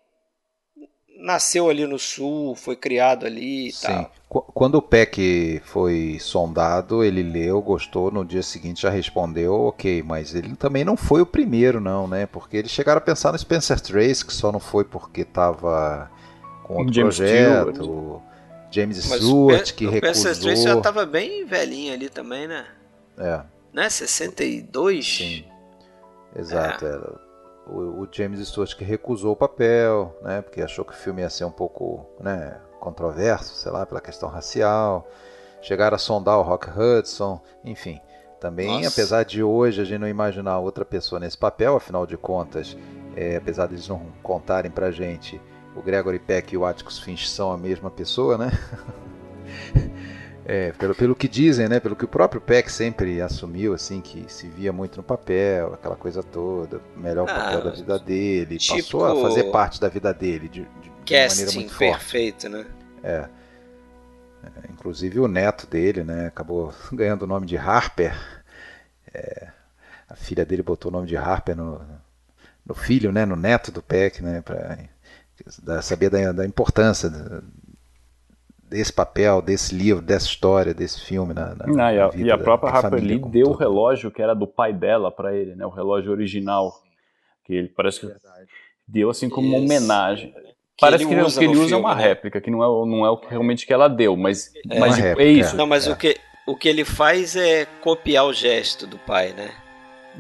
nasceu ali no sul, foi criado ali e Sim. tal. Quando o Peck foi sondado, ele leu, gostou, no dia seguinte já respondeu, ok, mas ele também não foi o primeiro, não, né? Porque eles chegaram a pensar no Spencer Trace, que só não foi porque estava com outro James projeto. Stewart. James mas Stewart, que o recusou. O Spencer Trace já estava bem velhinho ali também, né? É. Né? 62? Sim. Exato, é. O, o, James Stewart que recusou o papel, né, porque achou que o filme ia ser um pouco né, controverso, sei lá, pela questão racial. Chegaram a sondar o Rock Hudson, enfim. Também, Nossa. apesar de hoje a gente não imaginar outra pessoa nesse papel, afinal de contas, é, apesar de eles não contarem pra gente, o Gregory Peck e o Atticus Finch são a mesma pessoa, né? É, pelo, pelo que dizem, né? Pelo que o próprio Peck sempre assumiu, assim, que se via muito no papel, aquela coisa toda, melhor ah, papel da vida dele, tipo passou a fazer parte da vida dele de, de, de maneira muito forte. perfeito, né? É. é. Inclusive o neto dele, né? Acabou ganhando o nome de Harper. É, a filha dele botou o nome de Harper no, no filho, né? No neto do Peck, né? Pra saber da, da importância desse papel, desse livro, dessa história, desse filme na, na, Não, e, a, e a própria Harper Lee deu o relógio que era do pai dela para ele, né? O relógio original que ele parece que deu assim como uma homenagem. Que parece que o que ele usa é uma né? réplica, que não é, não é o que realmente que ela deu, mas, é, mas réplica, é isso. Não, mas é. o, que, o que ele faz é copiar o gesto do pai, né?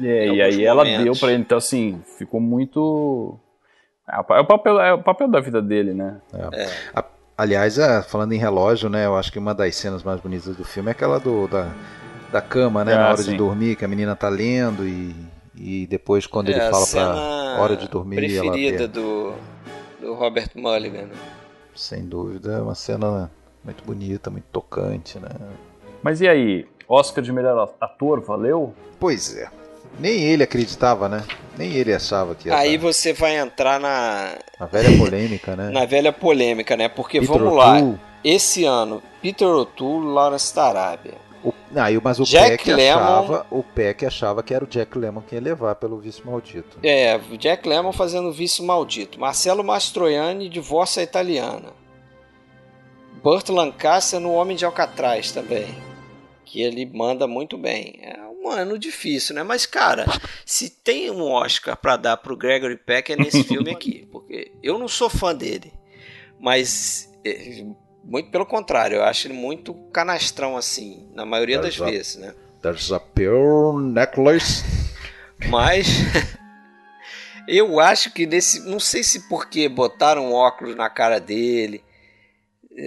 É, e aí momentos. ela deu para ele, então assim, ficou muito. É, é o papel, é o papel da vida dele, né? É. é. A, Aliás, é, falando em relógio, né? Eu acho que uma das cenas mais bonitas do filme é aquela do, da, da cama, né? Ah, na hora sim. de dormir, que a menina tá lendo e, e depois quando é, ele fala pra hora de dormir. Preferida ela do, do Robert Mulligan. Né? Sem dúvida, é uma cena muito bonita, muito tocante, né? Mas e aí, Oscar de melhor ator, valeu? Pois é. Nem ele acreditava, né? Nem ele achava que ia Aí tá... você vai entrar na. Na velha polêmica, né? na velha polêmica, né? Porque Peter vamos lá. Esse ano, Peter O'Toole, Lawrence da Arábia. O, ah, mas o Jack Peck achava, o Peck achava que era o Jack Lemmon que ia levar pelo vício maldito. É, o Jack Lemmon fazendo vício maldito. Marcelo Mastroianni, divórcio italiana. Burt Lancaster no Homem de Alcatraz também. Que ele manda muito bem. É ano difícil, né? Mas, cara, se tem um Oscar para dar pro Gregory Peck é nesse filme aqui. Porque eu não sou fã dele. Mas, é, muito pelo contrário, eu acho ele muito canastrão, assim, na maioria there's das a, vezes, né? There's a pure necklace. Mas. eu acho que nesse. Não sei se porque botaram óculos na cara dele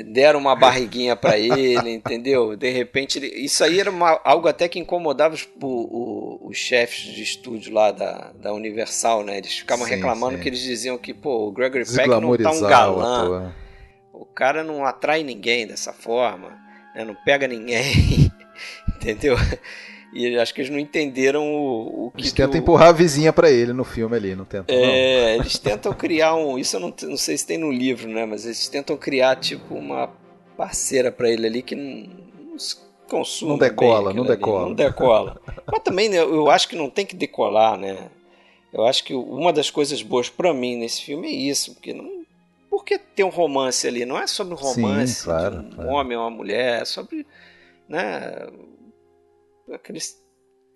deram uma barriguinha para ele, entendeu? De repente, ele, isso aí era uma, algo até que incomodava os, o, os chefes de estúdio lá da, da Universal, né? Eles ficavam sim, reclamando sim. que eles diziam que, pô, o Gregory Peck não tá um galã. O cara não atrai ninguém dessa forma, né? não pega ninguém, entendeu? E acho que eles não entenderam o, o que. Eles tentam o... empurrar a vizinha para ele no filme ali, não tentam. É, não. eles tentam criar um. Isso eu não, não sei se tem no livro, né? Mas eles tentam criar, tipo, uma parceira para ele ali que não, não consome. Não decola, não decola. Ali, não decola. Mas também né, eu acho que não tem que decolar, né? Eu acho que uma das coisas boas para mim nesse filme é isso, porque não. Por que ter um romance ali? Não é sobre romance Sim, claro, de um claro. homem ou uma mulher, é sobre. Né, aquela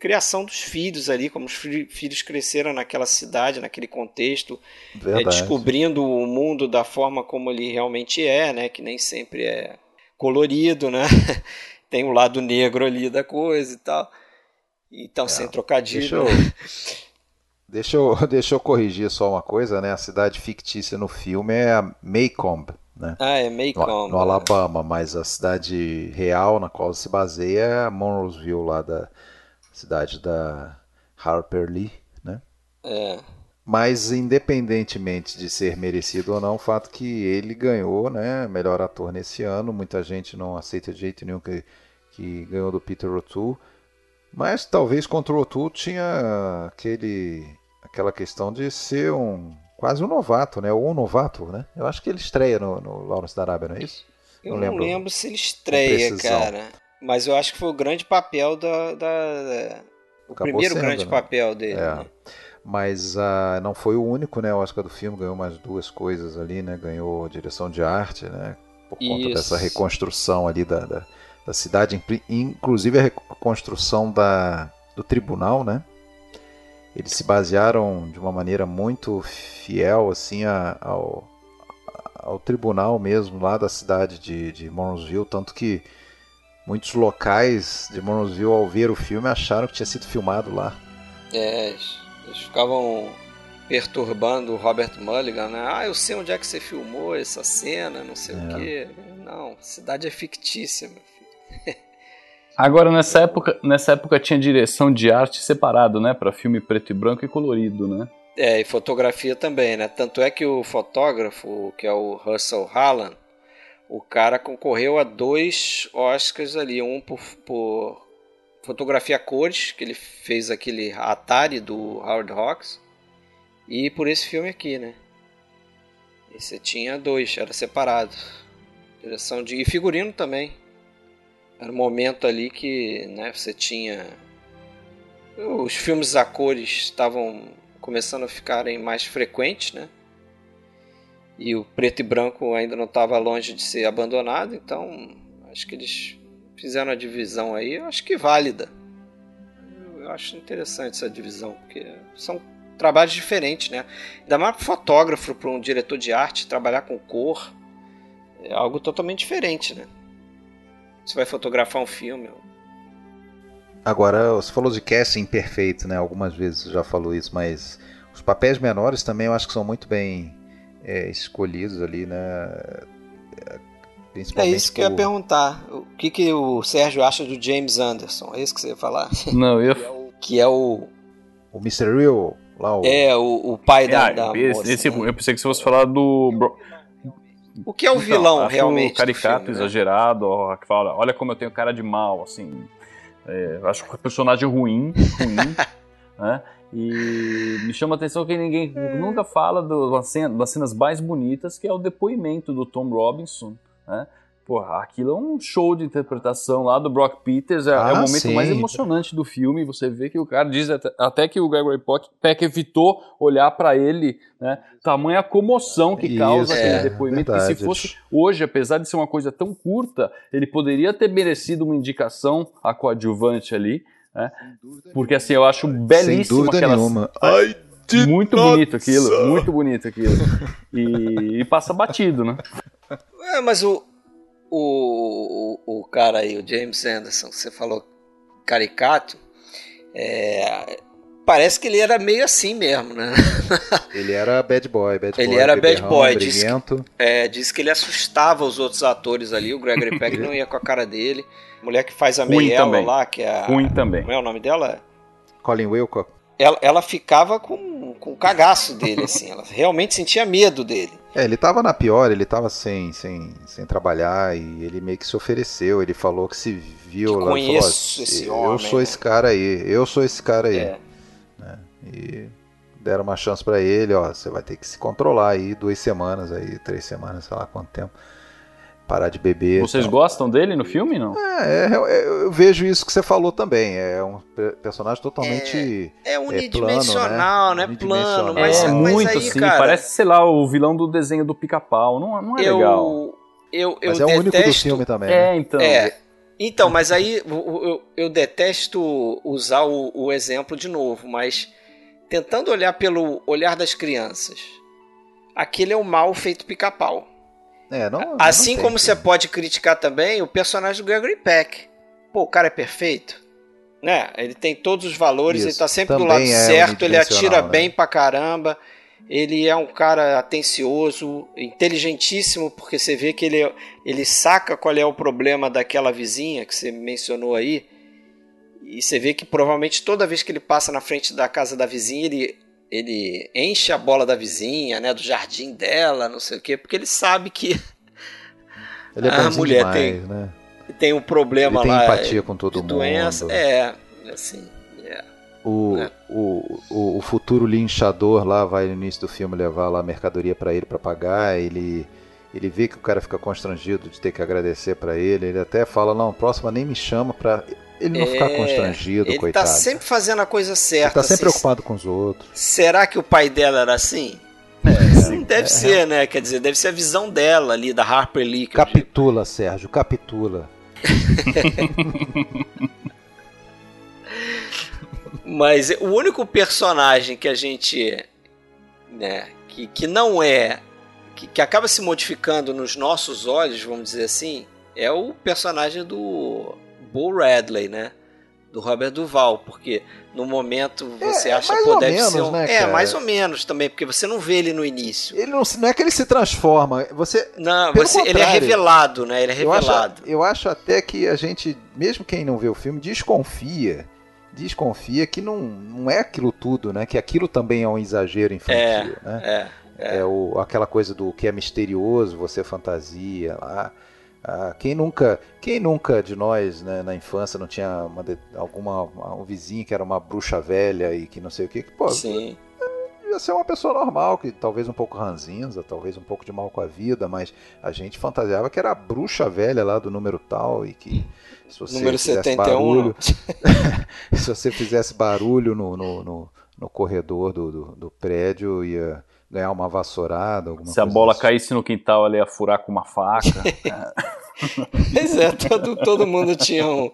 criação dos filhos ali, como os filhos cresceram naquela cidade, naquele contexto, é, descobrindo o mundo da forma como ele realmente é, né? Que nem sempre é colorido, né? Tem o lado negro ali da coisa e tal. Então, é, sem trocadilho. Deixa eu, deixa, eu, deixa eu corrigir só uma coisa, né? A cidade fictícia no filme é a Maycomb, né? Ah, é Macomb. No, no Alabama, mas a cidade real na qual se baseia é Monroeville, lá da cidade da Harper Lee, né? É. Mas independentemente de ser merecido ou não, o fato que ele ganhou, né, melhor ator nesse ano, muita gente não aceita de jeito nenhum que, que ganhou do Peter O'Toole, mas talvez contra o O'Toole tinha aquele aquela questão de ser um quase um novato, né? Ou um novato, né? Eu acho que ele estreia no, no Lawrence da Arábia, não é isso? Eu não, lembro, não lembro se ele estreia, cara. Mas eu acho que foi o grande papel da. da... O Acabou primeiro sendo, grande né? papel dele. É. Né? Mas uh, não foi o único, né? O Oscar do filme ganhou mais duas coisas ali, né? Ganhou direção de arte, né? Por conta isso. dessa reconstrução ali da, da, da cidade, inclusive a reconstrução da, do tribunal, né? Eles se basearam de uma maneira muito fiel assim a, ao, ao tribunal mesmo lá da cidade de, de Morrowsville, tanto que muitos locais de Morrowsville ao ver o filme acharam que tinha sido filmado lá. É, eles ficavam perturbando o Robert Mulligan, né? Ah, eu sei onde é que você filmou essa cena, não sei é. o quê. Não, a cidade é fictícia, meu. Agora, nessa época, nessa época tinha direção de arte separado, né? Para filme preto e branco e colorido, né? É, e fotografia também, né? Tanto é que o fotógrafo, que é o Russell Hallam, o cara concorreu a dois Oscars ali, um por, por fotografia cores, que ele fez aquele Atari do Howard Hawks, e por esse filme aqui, né? Esse tinha dois, era separado. Direção de. E figurino também. Era um momento ali que né, você tinha. Os filmes a cores estavam começando a ficarem mais frequentes, né? E o preto e branco ainda não estava longe de ser abandonado, então acho que eles fizeram a divisão aí, acho que válida. Eu acho interessante essa divisão, porque são trabalhos diferentes, né? Ainda mais para fotógrafo, para um diretor de arte, trabalhar com cor, é algo totalmente diferente, né? Você vai fotografar um filme. Agora, você falou de casting perfeito, né? Algumas vezes já falou isso, mas os papéis menores também eu acho que são muito bem é, escolhidos ali, né? é isso que por... eu ia perguntar. O que, que o Sérgio acha do James Anderson? É isso que você ia falar? Não, eu. Que é o. O Mr. Real, lá o. É, o, o pai da, ah, da esse, moça, esse, né? Eu pensei que você fosse falar do. O que é o então, vilão, realmente? caricato, filme, né? exagerado, ó, que fala, olha como eu tenho cara de mal, assim. É, acho que o personagem ruim, ruim, né? E me chama a atenção que ninguém nunca fala do, das cenas mais bonitas, que é o depoimento do Tom Robinson, né? Porra, aquilo é um show de interpretação lá do Brock Peters. É, ah, é o momento sim. mais emocionante do filme. Você vê que o cara diz até, até que o Gregory Peck evitou olhar para ele, né? Tamanha comoção que causa Isso, aquele é, depoimento. Verdade. Que se fosse hoje, apesar de ser uma coisa tão curta, ele poderia ter merecido uma indicação a coadjuvante ali. Né? Porque assim, eu acho belíssimo aquela. Nenhuma. Ai, muito nossa. bonito aquilo, muito bonito aquilo. E, e passa batido, né? É, mas o, o, o, o cara aí, o James Anderson, você falou caricato, é, parece que ele era meio assim mesmo, né? Ele era bad boy, bad ele boy. era bad boy, disse que, é, disse que ele assustava os outros atores ali, o Gregory Peck não ia com a cara dele. mulher que faz a Meiela lá, que é a... Ruim também. Como é o nome dela? Colin Wilcock. Ela, ela ficava com, com o cagaço dele, assim, ela realmente sentia medo dele. É, ele tava na pior, ele tava sem, sem, sem trabalhar e ele meio que se ofereceu. Ele falou que se viu lá. Conheço falou, esse eu homem. Eu sou esse cara aí, eu sou esse cara aí. É. Né? E deram uma chance para ele, ó, você vai ter que se controlar aí duas semanas aí, três semanas, sei lá quanto tempo parar de beber. Vocês então. gostam dele no filme, não? É, é, é, eu vejo isso que você falou também. É um personagem totalmente. É, é unidimensional, é plano, né? Plano, mas é, mas muito aí, assim. Cara, parece, sei lá, o vilão do desenho do pica-pau. Não, não é eu, legal. Eu, eu mas é o único do filme também. É, né? então. É. Então, mas aí eu, eu detesto usar o, o exemplo de novo, mas tentando olhar pelo olhar das crianças, aquele é o mal feito pica-pau. É, não, assim não como você pode criticar também o personagem do Gregory Peck. Pô, o cara é perfeito. Né? Ele tem todos os valores, Isso. ele tá sempre também do lado é certo, ele atira né? bem pra caramba. Ele é um cara atencioso, inteligentíssimo, porque você vê que ele, ele saca qual é o problema daquela vizinha que você mencionou aí. E você vê que provavelmente toda vez que ele passa na frente da casa da vizinha, ele ele enche a bola da vizinha, né, do jardim dela, não sei o quê, porque ele sabe que ele é a mulher demais, tem, né? tem um problema ele tem lá empatia com todo mundo. doença. É, assim. É, o, é. o, o, o, futuro linchador lá vai no início do filme levar lá a mercadoria para ele para pagar. Ele ele vê que o cara fica constrangido de ter que agradecer para ele. Ele até fala: Não, próxima nem me chama para ele não é, ficar constrangido, ele tá coitado. Ele tá sempre fazendo a coisa certa. Ele tá sempre assim, preocupado com os outros. Será que o pai dela era assim? É, deve é, ser, é. né? Quer dizer, deve ser a visão dela ali, da Harper Lee. Capitula, Sérgio, capitula. Mas o único personagem que a gente. Né, que, que não é. Que, que acaba se modificando nos nossos olhos, vamos dizer assim, é o personagem do Bull Radley, né? Do Robert Duval, porque no momento você é, acha que pô, deve menos, ser um... né, É, mais ou menos também, porque você não vê ele no início. Ele não, não é que ele se transforma, você Não, você, ele é revelado, né? Ele é revelado. Eu acho, eu acho até que a gente, mesmo quem não vê o filme, desconfia desconfia que não, não é aquilo tudo, né? Que aquilo também é um exagero infantil, é, né? É. É, é o, aquela coisa do que é misterioso, você fantasia lá. Ah, quem nunca, quem nunca de nós né, na infância não tinha uma, alguma um vizinho que era uma bruxa velha e que não sei o que, pô, Sim. ia ser uma pessoa normal, que talvez um pouco ranzinza, talvez um pouco de mal com a vida, mas a gente fantasiava que era a bruxa velha lá do número tal e que se você número fizesse 71, barulho, se você fizesse barulho no, no, no, no corredor do, do, do prédio ia ganhar uma vassourada, alguma Se a bola assim. caísse no quintal, ela ia furar com uma faca. Pois é, todo, todo mundo tinha um,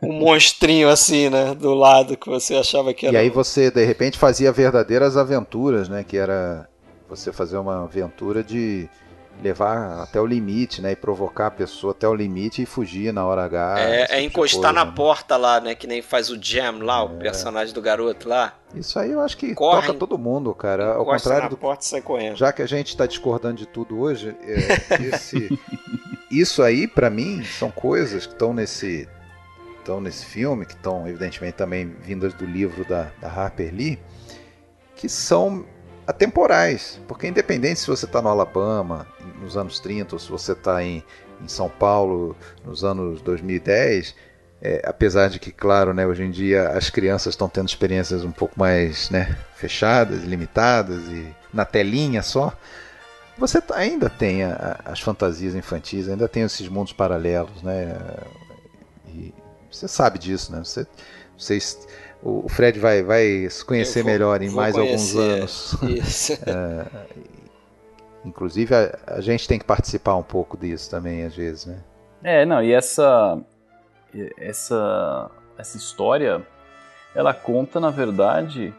um monstrinho assim, né? Do lado que você achava que era. E aí você de repente fazia verdadeiras aventuras, né? Que era você fazer uma aventura de levar até o limite, né? E provocar a pessoa até o limite e fugir na hora H. É, tipo é de encostar coisa, na né? porta lá, né? Que nem faz o Jam lá, o personagem do garoto lá. Isso aí eu acho que Corre, toca todo mundo, cara. Ao contrário na do porta sai correndo. já que a gente está discordando de tudo hoje, é, esse- isso aí para mim são coisas que estão nesse estão nesse filme, que estão evidentemente também vindas do livro da, da Harper Lee, que são atemporais, porque independente se você está no Alabama nos anos 30 ou se você está em, em São Paulo nos anos 2010, é, apesar de que, claro, né, hoje em dia as crianças estão tendo experiências um pouco mais né, fechadas, limitadas e na telinha só, você ainda tem a- as fantasias infantis, ainda tem esses mundos paralelos, né? E você sabe disso, né? Você, vocês, o Fred vai, vai se conhecer vou- melhor em mais alguns conhecer, anos. Isso. Inclusive, a, a gente tem que participar um pouco disso também, às vezes, né? É, não, e essa essa essa história ela conta, na verdade,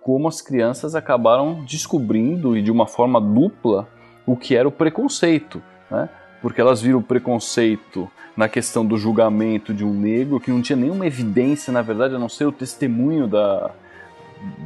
como as crianças acabaram descobrindo e de uma forma dupla o que era o preconceito, né? Porque elas viram o preconceito na questão do julgamento de um negro que não tinha nenhuma evidência, na verdade, a não ser o testemunho da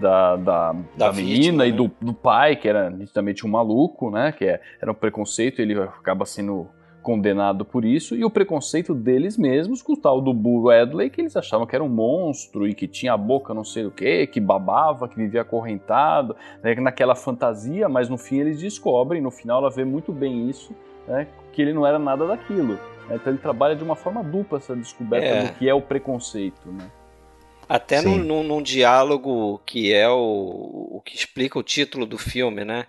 da, da, da menina vítima, e né? do, do pai, que era nitidamente um maluco, né? Que é- era um preconceito, ele acaba sendo condenado por isso, e o preconceito deles mesmos com o tal do Bull Radley, que eles achavam que era um monstro e que tinha a boca não sei o que, que babava, que vivia acorrentado, né, naquela fantasia, mas no fim eles descobrem, no final ela vê muito bem isso, né, que ele não era nada daquilo. né. Então ele trabalha de uma forma dupla essa descoberta É. do que é o preconceito. Né? Até num, num, num diálogo que é o, o que explica o título do filme, né?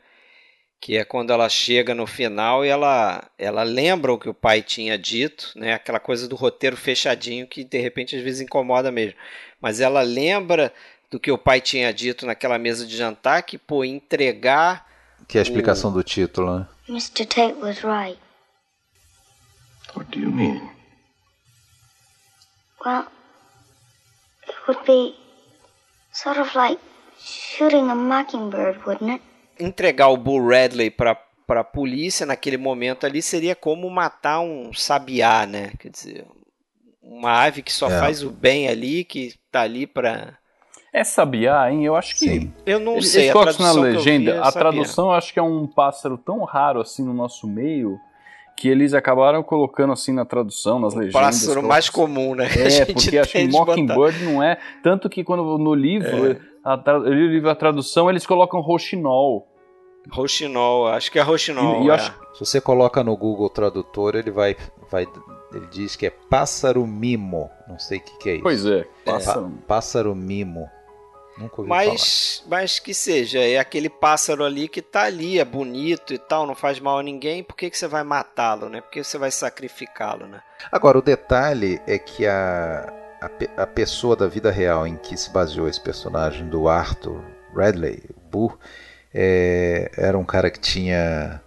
Que é quando ela chega no final e ela, ela lembra o que o pai tinha dito, né? Aquela coisa do roteiro fechadinho que de repente às vezes incomoda mesmo. Mas ela lembra do que o pai tinha dito naquela mesa de jantar, que, pô, entregar. Que é a explicação do título, né? Mr. Tate was right. What do you mean? Well, it would be sort of like shooting a mockingbird, wouldn't it? Entregar o Bull Radley para para a polícia naquele momento ali seria como matar um sabiá, né? Quer dizer, uma ave que só É. faz o bem ali, que tá ali para É sabiá, hein? Eu acho que Sim. Eu não Eles, sei, eles na tradução que eu legenda. vi é a sabiá. tradução eu acho que é um pássaro tão raro assim no nosso meio que eles acabaram colocando assim na tradução, nas legendas. pássaro colocam- mais comum, né? É, porque acho que botar. Mockingbird não é. Tanto que quando no livro, a, tra- eu li o livro, a tradução, eles colocam roxinol. Roxinol, acho que é roxinol. E- e é. acho- Se você coloca no Google Tradutor, ele vai, vai ele diz que é pássaro mimo. Não sei o que, que é isso. Pois é, pássaro. pássaro mimo. Ouvi falar. Mas, mas que seja, é aquele pássaro ali que tá ali, é bonito e tal, não faz mal a ninguém, por que, que você vai matá-lo, né? Por que você vai sacrificá-lo, né? Agora, o detalhe é que a, a, a pessoa da vida real em que se baseou esse personagem do Arthur Radley, o Boo, é, era um cara que tinha.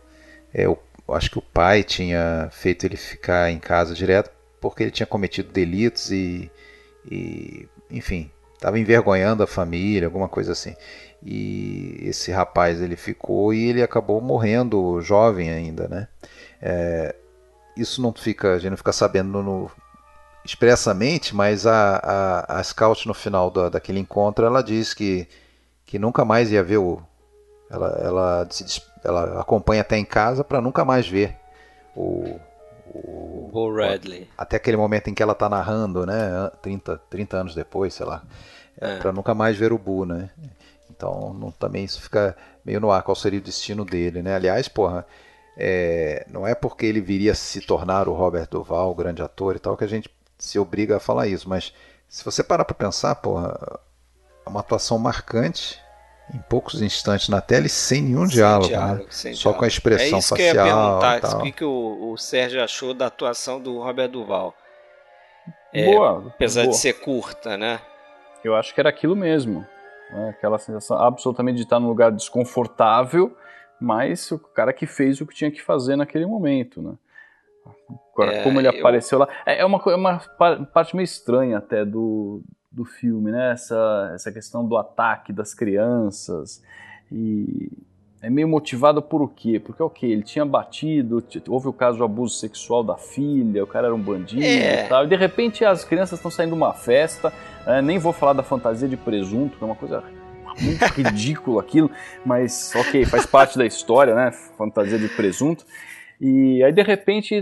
é, o- acho que o pai tinha feito ele ficar em casa direto porque ele tinha cometido delitos e. e, enfim, estava envergonhando a família, alguma coisa assim. E esse rapaz ele ficou e ele acabou morrendo jovem ainda, né? É, isso não fica, a gente não fica sabendo no- expressamente, mas a, a, a Scout no final da, daquele encontro ela diz que, que nunca mais ia ver o. Ela, ela, se ela acompanha até em casa para nunca mais ver o, o- Radley. até aquele momento em que ela está narrando, né? 30, 30 anos depois, sei lá. É. Para nunca mais ver o Bu, né? Então não, também isso fica meio no ar, qual seria o destino dele, né? Aliás, porra, é, não é porque ele viria se tornar o Robert Duval, o grande ator e tal, que a gente se obriga a falar isso, mas se você parar para pensar, porra, é uma atuação marcante em poucos instantes na tela e sem nenhum sem diálogo, diálogo né? sem só diálogo. com a expressão é isso facial. Que eu ia perguntar, o que, o, o Sérgio achou da atuação do Robert Duval? É, boa, apesar boa. de ser curta, né? Eu acho que era aquilo mesmo. Né? Aquela sensação absolutamente de estar num lugar desconfortável, mas o cara que fez o que tinha que fazer naquele momento, né? Agora, é, como ele apareceu eu... lá. É, é uma, é uma parte meio estranha até do, do filme, né? Essa, essa questão do ataque das crianças. E é meio motivado por o quê? Porque, ok, ele tinha batido, houve o caso do abuso sexual da filha, o cara era um bandido é. e tal, e de repente as crianças estão saindo de uma festa, é, nem vou falar da fantasia de presunto, que é uma coisa muito ridícula aquilo, mas ok, faz parte da história, né? Fantasia de presunto. E aí, de repente,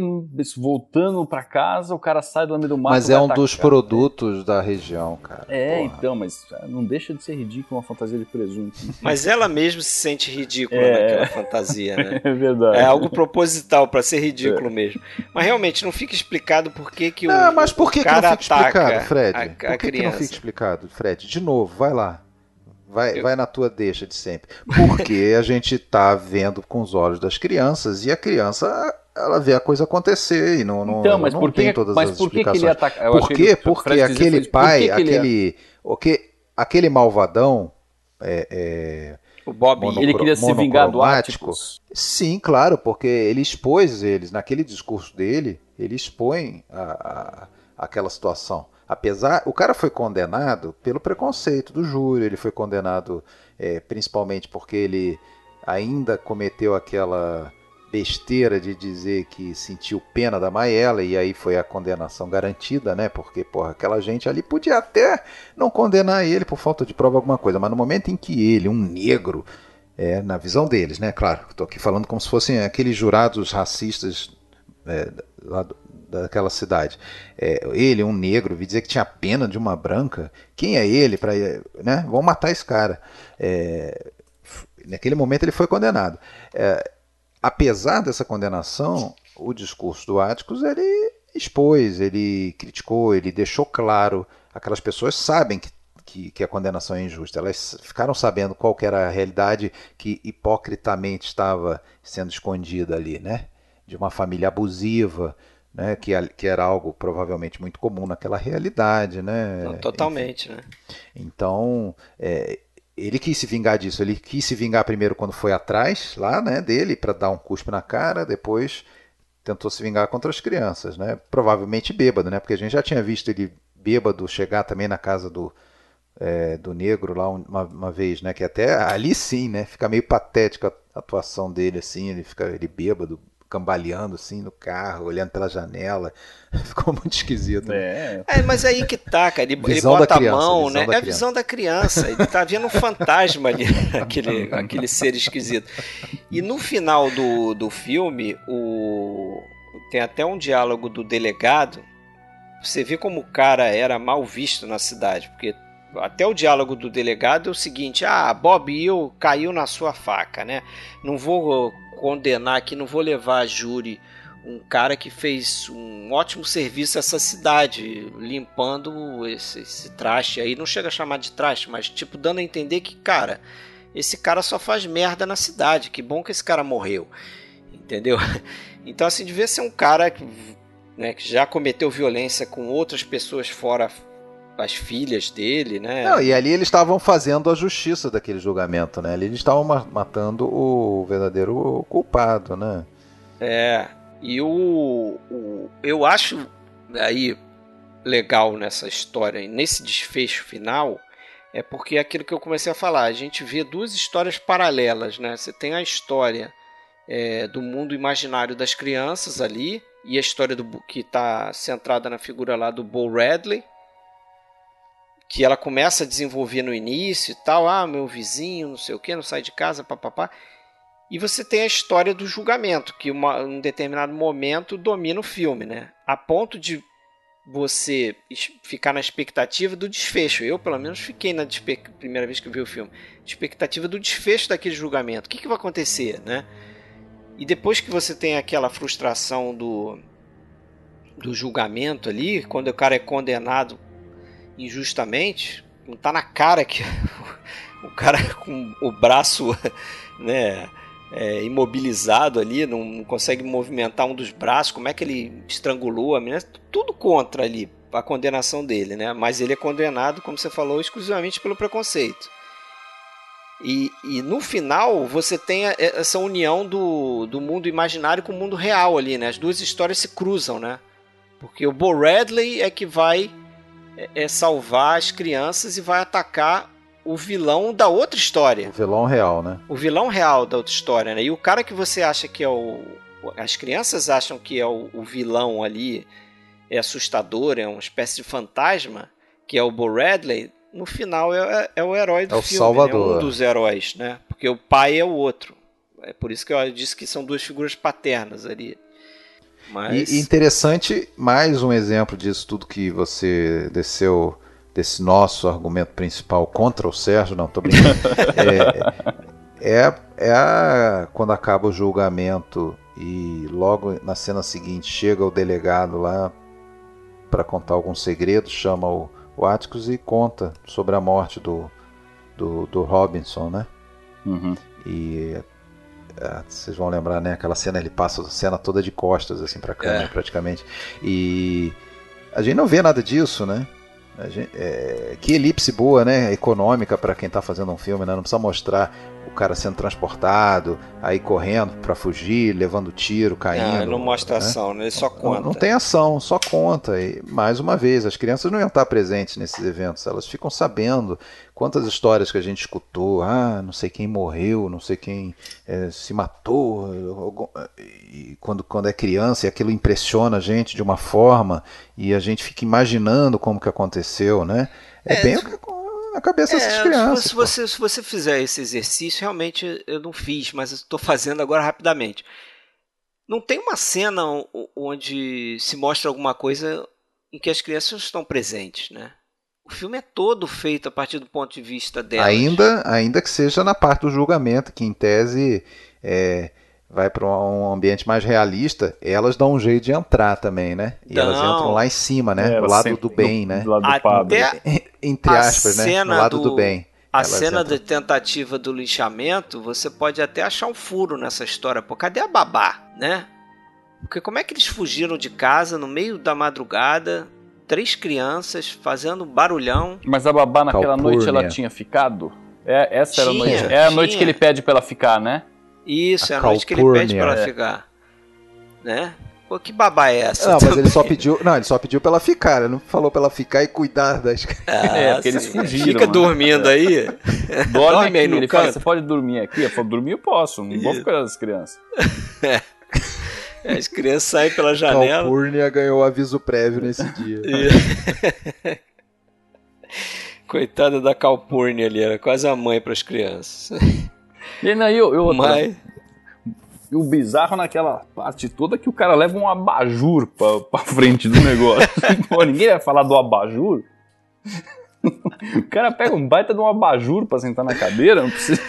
voltando para casa, o cara sai do meio do mato. Mas é um atacar, dos produtos né? da região, cara. É, Porra. então, mas não deixa de ser ridículo uma fantasia de presunto. Mas ela mesmo se sente ridícula é. naquela fantasia, né? É verdade. É algo proposital para ser ridículo é. mesmo. Mas realmente não fica explicado por que, que o. Ah, mas por que, que não fica explicado, Fred? A, a por que, criança? que não fica explicado, Fred? De novo, vai lá. Vai, eu... vai na tua deixa de sempre. Porque a gente tá vendo com os olhos das crianças e a criança ela vê a coisa acontecer e não, não, então, mas não por que, tem todas mas as por que explicações. Que ele ataca... Por quê? Porque aquele pai, por que que aquele, o que, aquele malvadão é, é, o Bob, monocro, ele queria se vingar do? Sim, claro, porque ele expôs eles, naquele discurso dele, ele expõe a, a, aquela situação. Apesar, o cara foi condenado pelo preconceito do júri, ele foi condenado é, principalmente porque ele ainda cometeu aquela besteira de dizer que sentiu pena da Maela e aí foi a condenação garantida, né? Porque, porra, aquela gente ali podia até não condenar ele por falta de prova alguma coisa, mas no momento em que ele, um negro, é, na visão deles, né? Claro, estou aqui falando como se fossem aqueles jurados racistas é, lá daquela cidade. É, ele, um negro, vi dizer que tinha pena de uma branca. Quem é ele para, né? Vão matar esse cara. É, naquele momento ele foi condenado. É, apesar dessa condenação, o discurso do Áticos ele expôs, ele criticou, ele deixou claro. Aquelas pessoas sabem que que, que, a condenação é injusta. Elas ficaram sabendo qual era a realidade que hipocritamente estava sendo escondida ali, né? De uma família abusiva, né, que, que era algo provavelmente muito comum naquela realidade, né? Totalmente, Enfim. né? Então, é, ele quis se vingar disso. Ele quis se vingar primeiro quando foi atrás lá, né, dele para dar um cuspe na cara, depois tentou se vingar contra as crianças, né? Provavelmente bêbado, né? Porque a gente já tinha visto ele bêbado chegar também na casa do é, do negro lá uma, uma, vez, né? Que até ali sim, né? Fica meio patética a atuação dele assim, ele fica ele bêbado, cambaleando assim no carro, olhando pela janela. Ficou muito esquisito. Né? É. é. mas aí que tá, cara. Ele, ele bota criança, a mão, né? É a visão da criança. Ele tá vendo um fantasma ali, aquele, aquele ser esquisito. E no final do, do filme, o... tem até um diálogo do delegado. Você vê como o cara era mal visto na cidade, porque até o diálogo do delegado é o seguinte: ah, Bob Hill caiu na sua faca, né? Não vou condenar aqui, não vou levar a júri um cara que fez um ótimo serviço a essa cidade, limpando esse, esse traste aí. Não chega a chamar de traste, mas tipo, dando a entender que, cara, esse cara só faz merda na cidade. Que bom que esse cara morreu. Entendeu? Então, assim, devia ser um cara que, né, que já cometeu violência com outras pessoas fora as filhas dele, né? Não, e ali eles estavam fazendo a justiça daquele julgamento, né? Ali eles estavam matando o verdadeiro culpado, né? É, e o, o eu acho aí legal nessa história, nesse desfecho final, é porque é aquilo que eu comecei a falar, a gente vê duas histórias paralelas, né? Você tem a história é, do mundo imaginário das crianças ali e a história do que está centrada na figura lá do Bo Radley, que ela começa a desenvolver no início e tal, ah, meu vizinho, não sei o que, não sai de casa, papapá. E você tem a história do julgamento, que em um determinado momento domina o filme, né? A ponto de você ficar na expectativa do desfecho. Eu, pelo menos, fiquei na primeira vez que vi o filme, expectativa do desfecho daquele julgamento. O que, que vai acontecer, né? E depois que você tem aquela frustração do, do julgamento ali, quando o cara é condenado injustamente, não tá na cara que o cara com o braço, né? é, imobilizado ali, não consegue movimentar um dos braços, como é que ele estrangulou a menina, tudo contra ali a condenação dele, né? Mas ele é condenado, como você falou, exclusivamente pelo preconceito. E, e no final você tem essa união do, do mundo imaginário com o mundo real ali, né? As duas histórias se cruzam, né? Porque o Bo Radley é que vai é, é salvar as crianças e vai atacar o vilão da outra história. O vilão real, né? O vilão real da outra história, né? E o cara que você acha que é o. As crianças acham que é o, o vilão ali, é assustador, é uma espécie de fantasma, que é o Bo Radley, no final é, é, é o herói do é o filme. Salvador. Né? Um dos heróis, né? Porque o pai é o outro. É por isso que eu disse que são duas figuras paternas ali. Mas... E interessante, mais um exemplo disso tudo que você desceu desse nosso argumento principal contra o Sérgio, não, tô brincando. é, é, é a, quando acaba o julgamento e logo na cena seguinte chega o delegado lá para contar algum segredo, chama o, o Atticus e conta sobre a morte do, do, do Robinson, né? Uhum. E vocês vão lembrar, né? Aquela cena ele passa a cena toda de costas assim para câmera é. praticamente e a gente não vê nada disso, né? Gente, é, que elipse boa, né? Econômica para quem está fazendo um filme, né? Não precisa mostrar o cara sendo transportado, aí correndo para fugir, levando tiro, caindo. Não, não mostra né? ação, né? Ele só conta. Não, não, tem ação, só conta. E mais uma vez, as crianças não iam estar presentes nesses eventos, elas ficam sabendo quantas histórias que a gente escutou, ah, não sei quem morreu, não sei quem é, se matou, e quando, quando é criança e aquilo impressiona a gente de uma forma e a gente fica imaginando como que aconteceu, né? É, é bem na cabeça é, dessas crianças. Se você, se você fizer esse exercício, realmente eu não fiz, mas estou fazendo agora rapidamente. Não tem uma cena onde se mostra alguma coisa em que as crianças estão presentes, né? O filme é todo feito a partir do ponto de vista delas. Ainda, ainda que seja na parte do julgamento, que em tese é, vai para um ambiente mais realista, elas dão um jeito de entrar também, né? E Não. elas entram lá em cima, né? É, do lado do bem, né? Do lado do padre. Entre aspas, né? Do lado do, do bem. A elas cena entram... de tentativa do linchamento, você pode até achar um furo nessa história. Pô, cadê a babá, né? Porque como é que eles fugiram de casa no meio da madrugada três crianças fazendo barulhão. Mas a babá naquela Calpurnia. noite ela tinha ficado? É, essa era tinha, a noite. É a noite que ele pede pra ela ficar, né? Isso, a é a noite que ele pede pra ela é. ficar. Né? Pô, que babá é essa? Não, mas ele só pediu. Não, ele só pediu pra ela ficar. Ele não falou pra ela ficar e cuidar das ah, É, porque eles fugiram. Fica mano. dormindo aí. Dorme, Dorme aí no ele canto. Fala, você pode dormir aqui? Eu falo, dormir eu posso, não vou ficar das crianças. É. As crianças saem pela janela. Calpurnia ganhou aviso prévio nesse dia. Coitada da Calpurnia ali, era quase a mãe para as crianças. E não, eu, eu Mas... o bizarro naquela parte toda é que o cara leva um abajur pra, pra frente do negócio. Pô, ninguém vai falar do abajur? O cara pega um baita de um abajur pra sentar na cadeira, não precisa.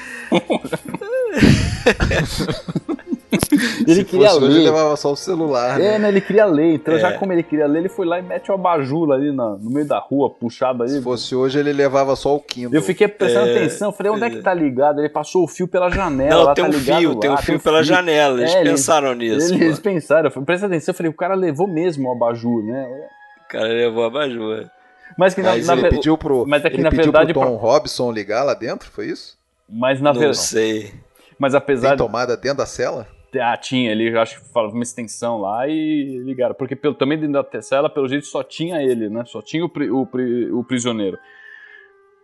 ele Se queria ler. Ele levava só o celular. É, né? né? Ele queria ler. Então, é. já como ele queria ler, ele foi lá e mete o abajur ali no, no meio da rua, puxado aí. Se fosse hoje, ele levava só o Kindle. Eu fiquei prestando é. atenção. Falei, onde é que tá ligado? Ele passou o fio pela janela. Não, tem tá um fio, lá, tem um fio pela fio. janela. Eles é, pensaram nisso. Eles, eles pensaram. Eu prestei atenção. Eu falei, o cara levou mesmo o abajur, né? O cara levou o abajur. Mas que mas na, ele na, pediu pro, mas é que ele na pediu verdade pro Tom pra... Robson ligar lá dentro, foi isso? Mas na verdade. Não sei. Mas apesar Tem tomada dentro da cela? Ah, tinha, ele acho que falava uma extensão lá e ligaram. Porque pelo, também dentro da cela, pelo jeito, só tinha ele, né? Só tinha o, o, o prisioneiro.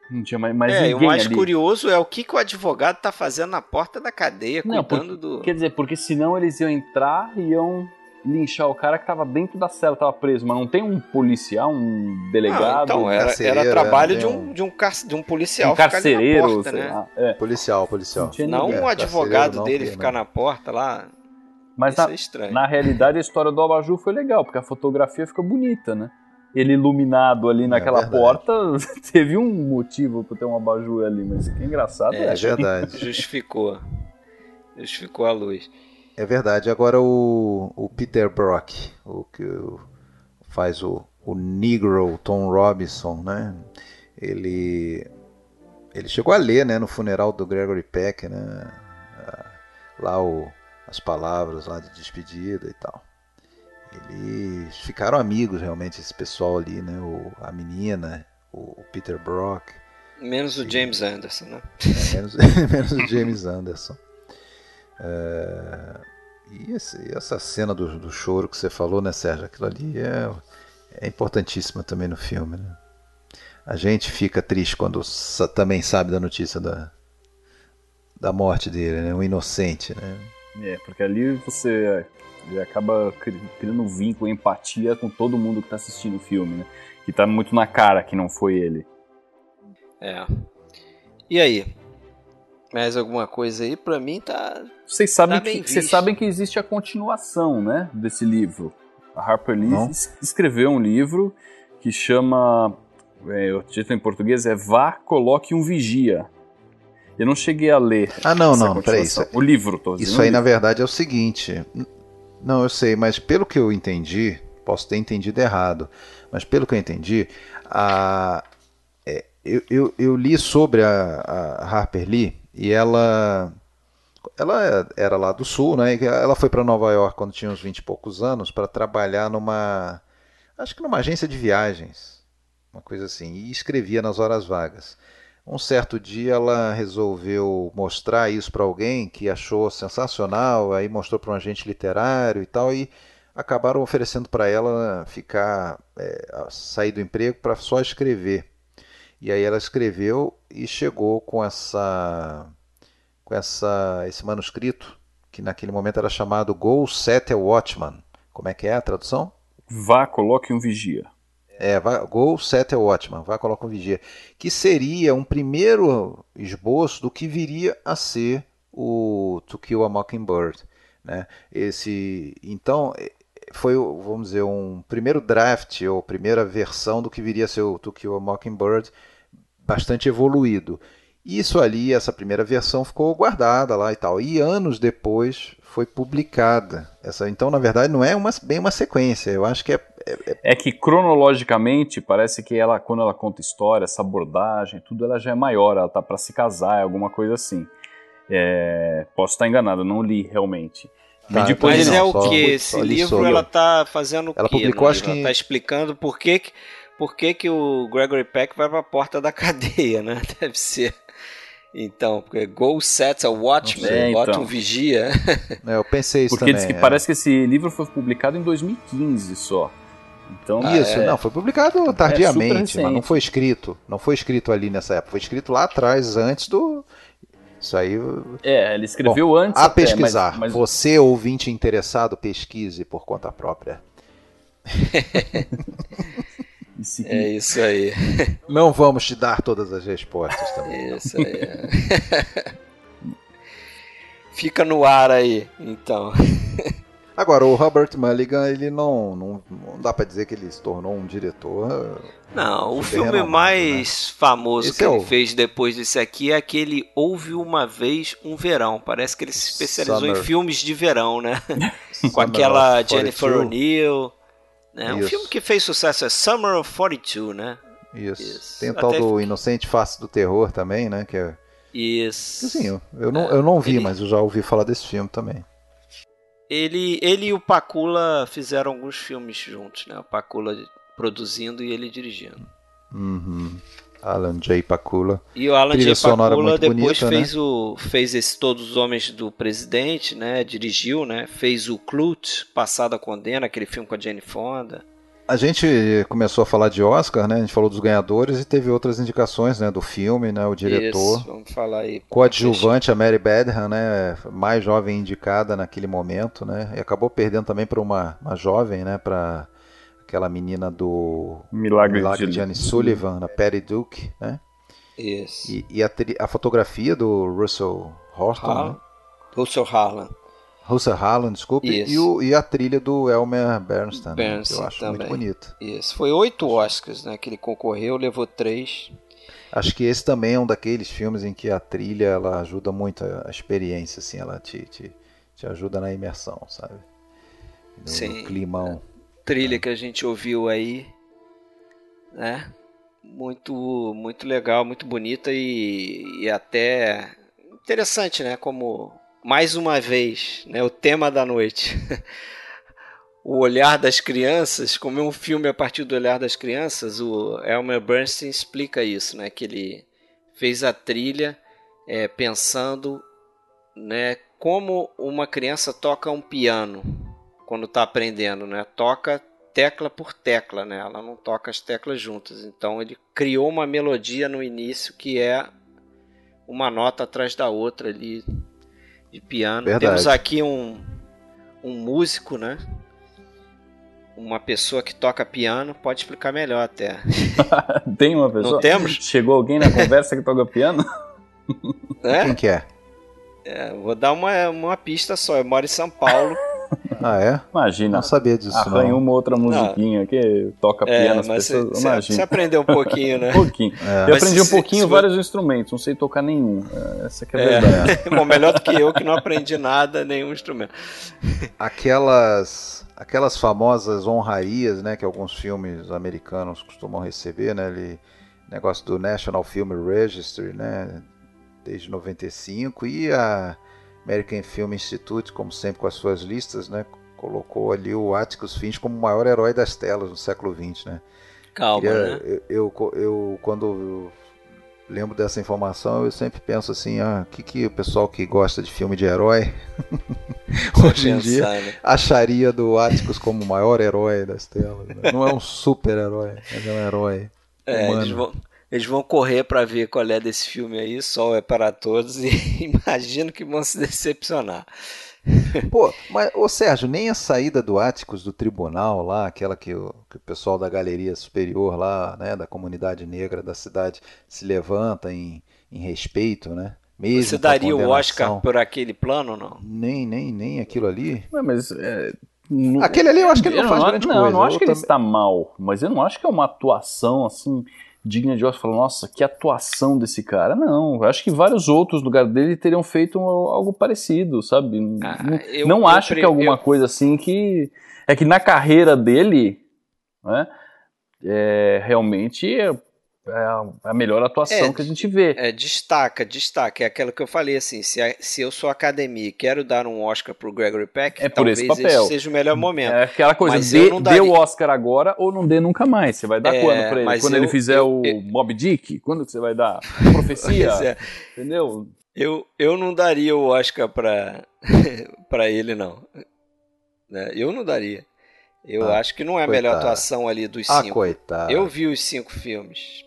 Não tinha mais, mais é. O mais ali. curioso é o que, que o advogado tá fazendo na porta da cadeia, Não, cuidando porque, do. Quer dizer, porque senão eles iam entrar e iam linchar o cara que tava dentro da cela, tava preso, mas não tem um policial, um delegado. Não, então, era, era trabalho de um, de, um, de um policial. Um carcereiro, porta, né? é. Policial, policial. Não, não um advogado não dele ficar na porta lá. Mas na, é na, realidade a história do Abaju foi legal, porque a fotografia ficou bonita, né? ele iluminado ali naquela verdade. porta, teve um motivo pra ter um abajur ali, mas que engraçado É, é. É verdade. Justificou. Justificou a luz. É verdade. Agora o, o Peter Brock, o que faz o, o Negro Tom Robinson, né? Ele ele chegou a ler, né, no funeral do Gregory Peck, né? a- Lá o, as palavras lá de despedida e tal. Eles ficaram amigos realmente esse pessoal ali, né? O, a menina, o, o Peter Brock. Menos o James Anderson, né? É, menos, menos o James Anderson. É, e esse- essa cena do, do choro que você falou, né, Sérgio? Aquilo ali é, é importantíssima também no filme. Né? A gente fica triste quando sa- também sabe da notícia da, da morte dele, né? Um inocente, né? É, porque ali você ele acaba cri- criando um vínculo, empatia com todo mundo que tá assistindo o filme, né? Que tá muito na cara que não foi ele. É. E aí? Mais alguma coisa aí? Pra mim tá. Vocês sabem, Tá que, vocês sabem que existe a continuação, né, desse livro. A Harper Lee Não. es- escreveu um livro que chama, é, o título em português é Vá, Coloque um Vigia. Eu não cheguei a ler. Ah, não, essa não, peraí. Isso, O livro, tô dizendo. isso aí, na verdade, é o seguinte. Não, eu sei, mas pelo que eu entendi, posso ter entendido errado, mas pelo que eu entendi, a, é, eu, eu, eu li sobre a, a Harper Lee e ela. Ela era lá do sul, né? Ela foi para Nova York quando tinha uns 20 e poucos anos para trabalhar numa. Acho que numa agência de viagens, uma coisa assim, e escrevia nas horas vagas. Um certo dia ela resolveu mostrar isso para alguém que achou sensacional, aí mostrou para um agente literário e tal, e acabaram oferecendo para ela ficar, é, sair do emprego para só escrever. E aí ela escreveu e chegou com essa, com essa, esse manuscrito que naquele momento era chamado Go Set a Watchman. Como é que é a tradução? Vá, coloque um vigia. É, vai, Go Set a Watchman, vai colocar um vigia, que seria um primeiro esboço do que viria a ser o To Kill a Mockingbird, né? Esse, então, eh, foi, vamos dizer, um primeiro draft ou primeira versão do que viria a ser o To Kill a Mockingbird, bastante evoluído. Isso ali, essa primeira versão ficou guardada lá e tal. E anos depois foi publicada. Essa, então, na verdade, não é uma, bem uma sequência. Eu acho que é, É que cronologicamente parece que ela, quando ela conta história, essa abordagem, tudo, ela já é maior, ela tá para se casar, é alguma coisa assim. É, posso estar enganado, não li realmente. Tá, depois Mas não, é o que? Esse li livro ela tá fazendo o Ela quê? no publicou, acho que- Ela tá explicando por que, que- por que, que o Gregory Peck vai pra porta da cadeia, né? Deve ser. Então, porque Go Set a Watchman, É, bota então. um vigia. É, eu pensei isso Porque também. diz que é. parece que esse livro foi publicado em 2015 só. Então, Isso, é, não, foi publicado tardiamente, recente. mas não foi escrito. Não foi escrito ali nessa época, foi escrito lá atrás, antes do. Isso aí. é, ele escreveu Bom, antes a até, pesquisar. mas- mas Você, ouvinte interessado, pesquise por conta própria. É isso aí. Não vamos te dar todas as respostas também. Isso aí. Fica no ar aí, então. Agora, o Robert Mulligan, ele não, não, não dá pra dizer que ele se tornou um diretor. Não, o filme renomado, mais famoso Esse que é ele o- fez depois desse aqui é aquele Houve Uma Vez um Verão. Parece que ele se especializou Summer. em filmes de verão, né? Com aquela Jennifer 42. O'Neill. Né? Um filme que fez sucesso é Summer of 42, né? Isso. Isso. Tem o tal Até do Inocente Face do Terror também, né? Que é. Isso. Sim, eu, eu não, eu não vi, ele- mas eu já ouvi falar desse filme também. Ele, ele e o Pacula fizeram alguns filmes juntos, né? O Pacula produzindo e ele dirigindo. Uhum. Alan J. Pakula. E o Alan Trilha J. Pakula muito depois bonita, né? fez o fez esse Todos os Homens do Presidente, né? Dirigiu, né? Fez o Clute, Passada Condena, aquele filme com a Jane Fonda. A gente começou a falar de Oscar, né? A gente falou dos ganhadores e teve outras indicações, né? Do filme, né? O diretor. Isso, vamos falar aí. Coadjuvante, a Mary Badham, né? Mais jovem indicada naquele momento, né? E acabou perdendo também para uma, uma jovem, né? Para aquela menina do Milagre, Milagre de Annie Sullivan, a Patty Duke, né? Isso. E, e a, a fotografia do Russell Horton, né? Harlan. Russell Harlan. Russell Halland, desculpe, e, o- e a trilha do Elmer Bernstein, né, que Bernstein eu acho também. muito bonita. Isso. Foi oito Oscars, né? Que ele concorreu, levou três. Acho que esse também é um daqueles filmes em que a trilha ela ajuda muito a, experiência, assim, ela te, te, te ajuda na imersão, sabe? No, Sim. no climão. Trilha que a gente ouviu aí, né? Muito, muito legal, muito bonita e, e até interessante, né? Como mais uma vez, né? O tema da noite, o olhar das crianças, como é um filme a partir do olhar das crianças, o Elmer Bernstein explica isso, né? Que ele fez a trilha é, pensando, né? Como uma criança toca um piano quando está aprendendo, né? Toca tecla por tecla, né? Ela não toca as teclas juntas. Então ele criou uma melodia no início que é uma nota atrás da outra ali de piano. Verdade. Temos aqui um, um músico, né? Uma pessoa que toca piano, pode explicar melhor até. Tem uma pessoa. Não temos? Chegou alguém na conversa que toca piano? Né? Quem que é? É, vou dar uma, uma pista só. Eu moro em São Paulo. Ah, é? Imagina. Não sabia disso, Arranha não. uma outra musiquinha que toca É, piano as pessoas. você- você Imagina. aprendeu um pouquinho, né? Um pouquinho. É. Eu Mas aprendi um pouquinho se- vários instrumentos, não sei tocar nenhum. É, Essa que é a É. verdade. Bom, melhor do que eu que não aprendi nada, nenhum instrumento. Aquelas, aquelas famosas honrarias, né, que alguns filmes americanos costumam receber, né, ele, negócio do National Film Registry, né, desde 95 e a American Film Institute, como sempre com as suas listas, né, colocou ali o Atticus Finch como o maior herói das telas no século XX, né. Calma, Queria- né? eu, eu, eu, quando eu lembro dessa informação, eu sempre penso assim, ah, o que, que o pessoal que gosta de filme de herói hoje em dia né? acharia do Atticus como o maior herói das telas. né? Não é um super-herói, mas é um herói É, humano. eles vão, eles vão correr pra ver qual é desse filme aí, Sol é para todos, e imagino que vão se decepcionar. Pô, mas, ô Sérgio, nem a saída do Atticus do tribunal lá, aquela que o, que o pessoal da galeria superior lá, né, da comunidade negra da cidade se levanta em, em respeito, né? Mesmo Você daria o Oscar por aquele plano ou não? Nem, nem, nem aquilo ali. Ué, mas. é, não- Aquele ali eu acho que ele não faz não, grande não, coisa. eu não acho Eu que ele também- está mal, mas eu não acho que é uma atuação assim digna de Oscar. Falar, nossa, que atuação desse cara. Não, eu acho que vários outros no lugar dele teriam feito algo parecido, sabe? Ah, não eu- não eu acho que é alguma eu- coisa assim que. É que na carreira dele, né, é, realmente é, é a melhor atuação É, que a gente vê. É, destaca, destaca. É aquilo que eu falei assim: se, a- se eu sou academia e quero dar um Oscar pro Gregory Peck, É por talvez esse papel. seja o melhor momento. É aquela coisa, Mas dê, dê o Oscar agora ou não dê nunca mais. Você vai dar É, quando pra ele? Quando eu- ele fizer eu- o eu- Mob Dick? Quando você vai dar? Profecia? Pois é. Entendeu? Eu, eu não daria o Oscar pra, pra ele, não. Né? Eu não daria. Eu Ah, acho que não é a melhor coitado. atuação ali dos Ah, cinco. coitado. Eu vi os cinco filmes.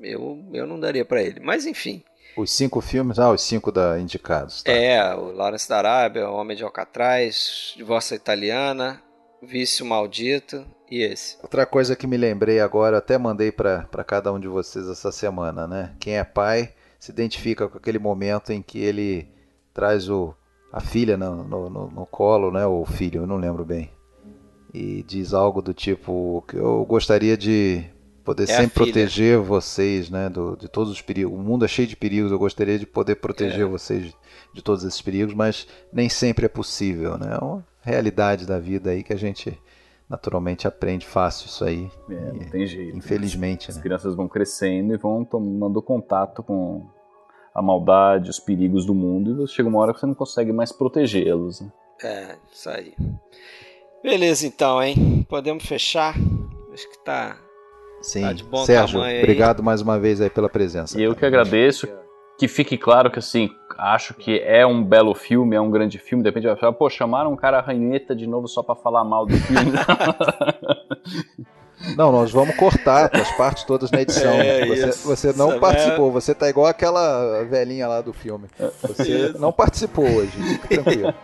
Eu, eu não daria pra ele. Mas enfim. Os cinco filmes, ah, os cinco da indicados. Tá. É, o Lawrence da Arábia, O Homem de Alcatraz, Divórcio Italiana, Vício Maldito e esse. Outra coisa que me lembrei agora, até mandei para cada um de vocês essa semana, né? Quem é pai se identifica com aquele momento em que ele traz o, a filha no, no, no- no colo, né? Ou o filho, eu não lembro bem. E diz algo do tipo que eu gostaria de poder É sempre proteger vocês, né? Do, de todos os perigos. O mundo é cheio de perigos, eu gostaria de poder proteger É. vocês de todos esses perigos, mas nem sempre é possível, né? É uma realidade da vida aí que a gente naturalmente aprende fácil isso aí. É, E, não tem jeito. Infelizmente, As né? crianças vão crescendo e vão tomando contato com a maldade, os perigos do mundo, e chega uma hora que você não consegue mais protegê-los. né? É, isso aí. Beleza então, hein? Podemos fechar? Acho que tá. Sim. Tá de bom Sérgio, tamanho aí. obrigado mais uma vez aí pela presença. E eu que agradeço. Que fique claro que, assim, acho que é um belo filme, é um grande filme. De repente vai falar, pô, chamaram um cara ranheta de novo só pra falar mal do filme. Não, nós vamos cortar as partes todas na edição. É, você, isso. você não participou, você tá igual aquela velhinha lá do filme. Você Isso. não participou hoje, fique tranquilo.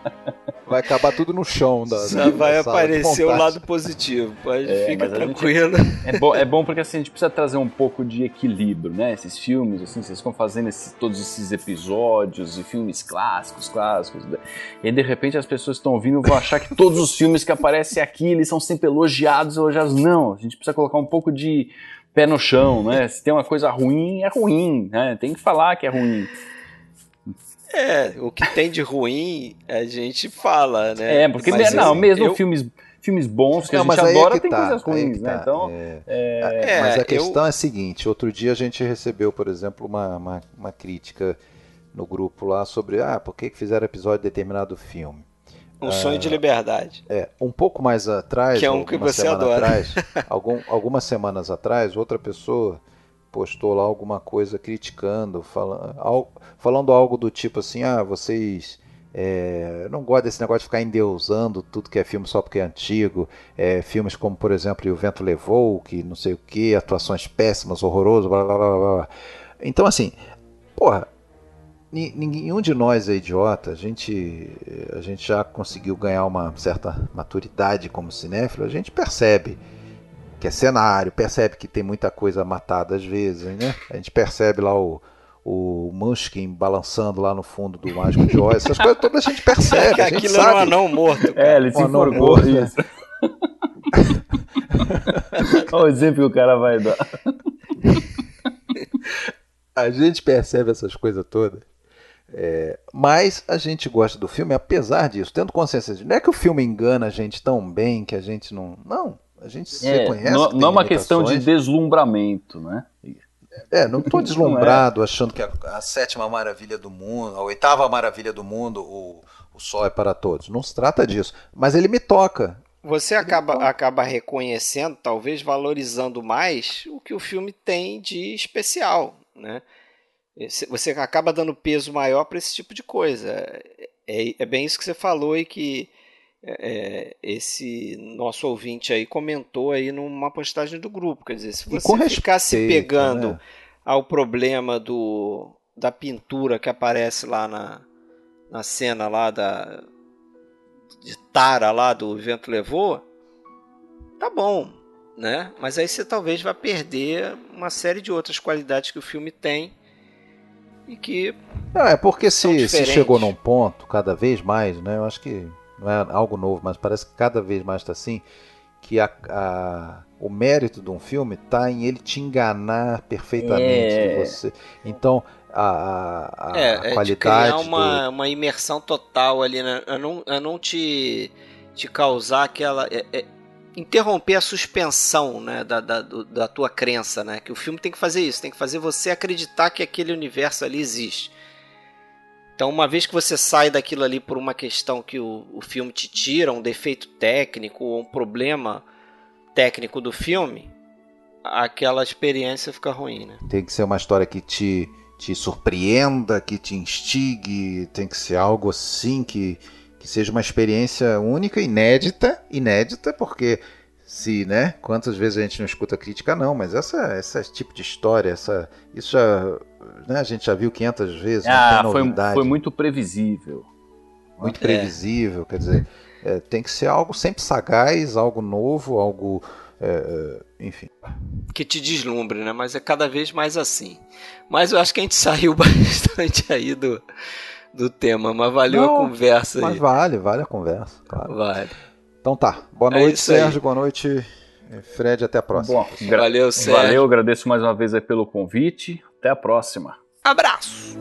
Vai acabar tudo no chão da. Só vai aparecer o lado positivo. Pode, É, fica gente- tranquilo. É bom, é bom porque assim, a gente precisa trazer um pouco de equilíbrio, né? Esses filmes, assim, vocês ficam fazendo esses- todos esses episódios e filmes clássicos, clássicos. né? E aí, de repente as pessoas que estão ouvindo vão achar que todos os filmes que aparecem aqui, eles são sempre elogiados, elogiados. Não, a gente precisa colocar um pouco de pé no chão, né? Se tem uma coisa ruim, é ruim, né? Tem que falar que é ruim. É, o que tem de ruim a gente fala, né? É, porque Mas não, eu- mesmo eu- filmes, filmes bons que Não, a gente é adora que tem tá, coisas ruins, né? tá, Então, é. É, Mas a eu- questão é a seguinte: outro dia a gente recebeu, por exemplo, uma, uma, uma crítica no grupo lá sobre ah, por que que fizeram episódio de determinado filme. Um sonho de liberdade. É, um pouco mais atrás, Que é um que você adora. atrás, algum- algumas semanas atrás, outra pessoa postou lá alguma coisa criticando, fala, al- falando algo do tipo assim, ah, vocês é, não gosto desse negócio de ficar endeusando tudo que é filme só porque é antigo. É, filmes como, por exemplo, E o Vento Levou, que não sei o que, atuações péssimas, horroroso, blá blá blá blá. Então, assim, porra, nenhum de nós é idiota. A gente, a gente já conseguiu ganhar uma certa maturidade como cinéfilo. A gente percebe que é cenário, percebe que tem muita coisa matada às vezes, né? A gente percebe lá o, o Munchkin balançando lá no fundo do Mágico de Oz. Essas coisas todas a gente percebe, a gente Aquilo era um sabe. anão morto. É, ele se Um enforcou. Olha o exemplo que o cara vai dar. A gente percebe essas coisas todas. É, mas a gente gosta do filme, apesar disso, tendo consciência de. Não é que o filme engana a gente tão bem que a gente não. Não. A gente se É, reconhece. não, não é uma questão de deslumbramento, né? É, não estou Não deslumbrado achando que a, a sétima maravilha do mundo, a oitava maravilha do mundo, o, o sol é para todos. Não se trata disso. Mas ele me toca. Você acaba, acaba reconhecendo, talvez valorizando mais o que o filme tem de especial, né? Esse- Você acaba dando peso maior para esse tipo de coisa. É, é bem isso que você falou e que é, esse nosso ouvinte aí comentou aí numa postagem do grupo. Quer dizer, se você com ficar se respeito, pegando né? ao problema do, da pintura que aparece lá na, na cena lá da de Tara lá do Vento Levou, tá bom, né? Mas aí você talvez vai perder uma série de outras qualidades que o filme tem e que Não, é porque se, se chegou num ponto, cada vez mais, né? Eu acho que não é algo novo, mas parece que cada vez mais está assim, que a, a- o mérito de um filme está em ele te enganar perfeitamente É. de você. Então, a, a, a- é, a é de qualidade criar do- uma, uma imersão total ali, né? A não, a não te, te causar aquela. é- é- interromper a suspensão né, da, da, da tua crença, né? Que o filme tem que fazer isso, tem que fazer você acreditar que aquele universo ali existe. Então, uma vez que você sai daquilo ali por uma questão que o, o filme te tira, um defeito técnico ou um problema técnico do filme, aquela experiência fica ruim, né? Tem que ser uma história que te, te surpreenda, que te instigue, tem que ser algo assim que, que seja uma experiência única, inédita, inédita, porque se, né, quantas vezes a gente não escuta crítica, não, mas essa, esse tipo de história, essa, isso já, né, a gente já viu 500 vezes, não Ah, tem foi, novidade, foi muito previsível. muito É. previsível, quer dizer, é, tem que ser algo sempre sagaz, algo novo, algo, é, é, enfim. que te deslumbre, né? Mas é cada vez mais assim. Mas eu acho que a gente saiu bastante aí do, do tema, mas valeu Não, a conversa Mas aí. vale, vale a conversa, claro. Vale. Então tá. Boa É noite, aí. Sérgio. Boa noite, Fred. Até a próxima. Bom, Valeu, Sérgio. valeu, agradeço mais uma vez aí pelo convite. Até a próxima. Abraço!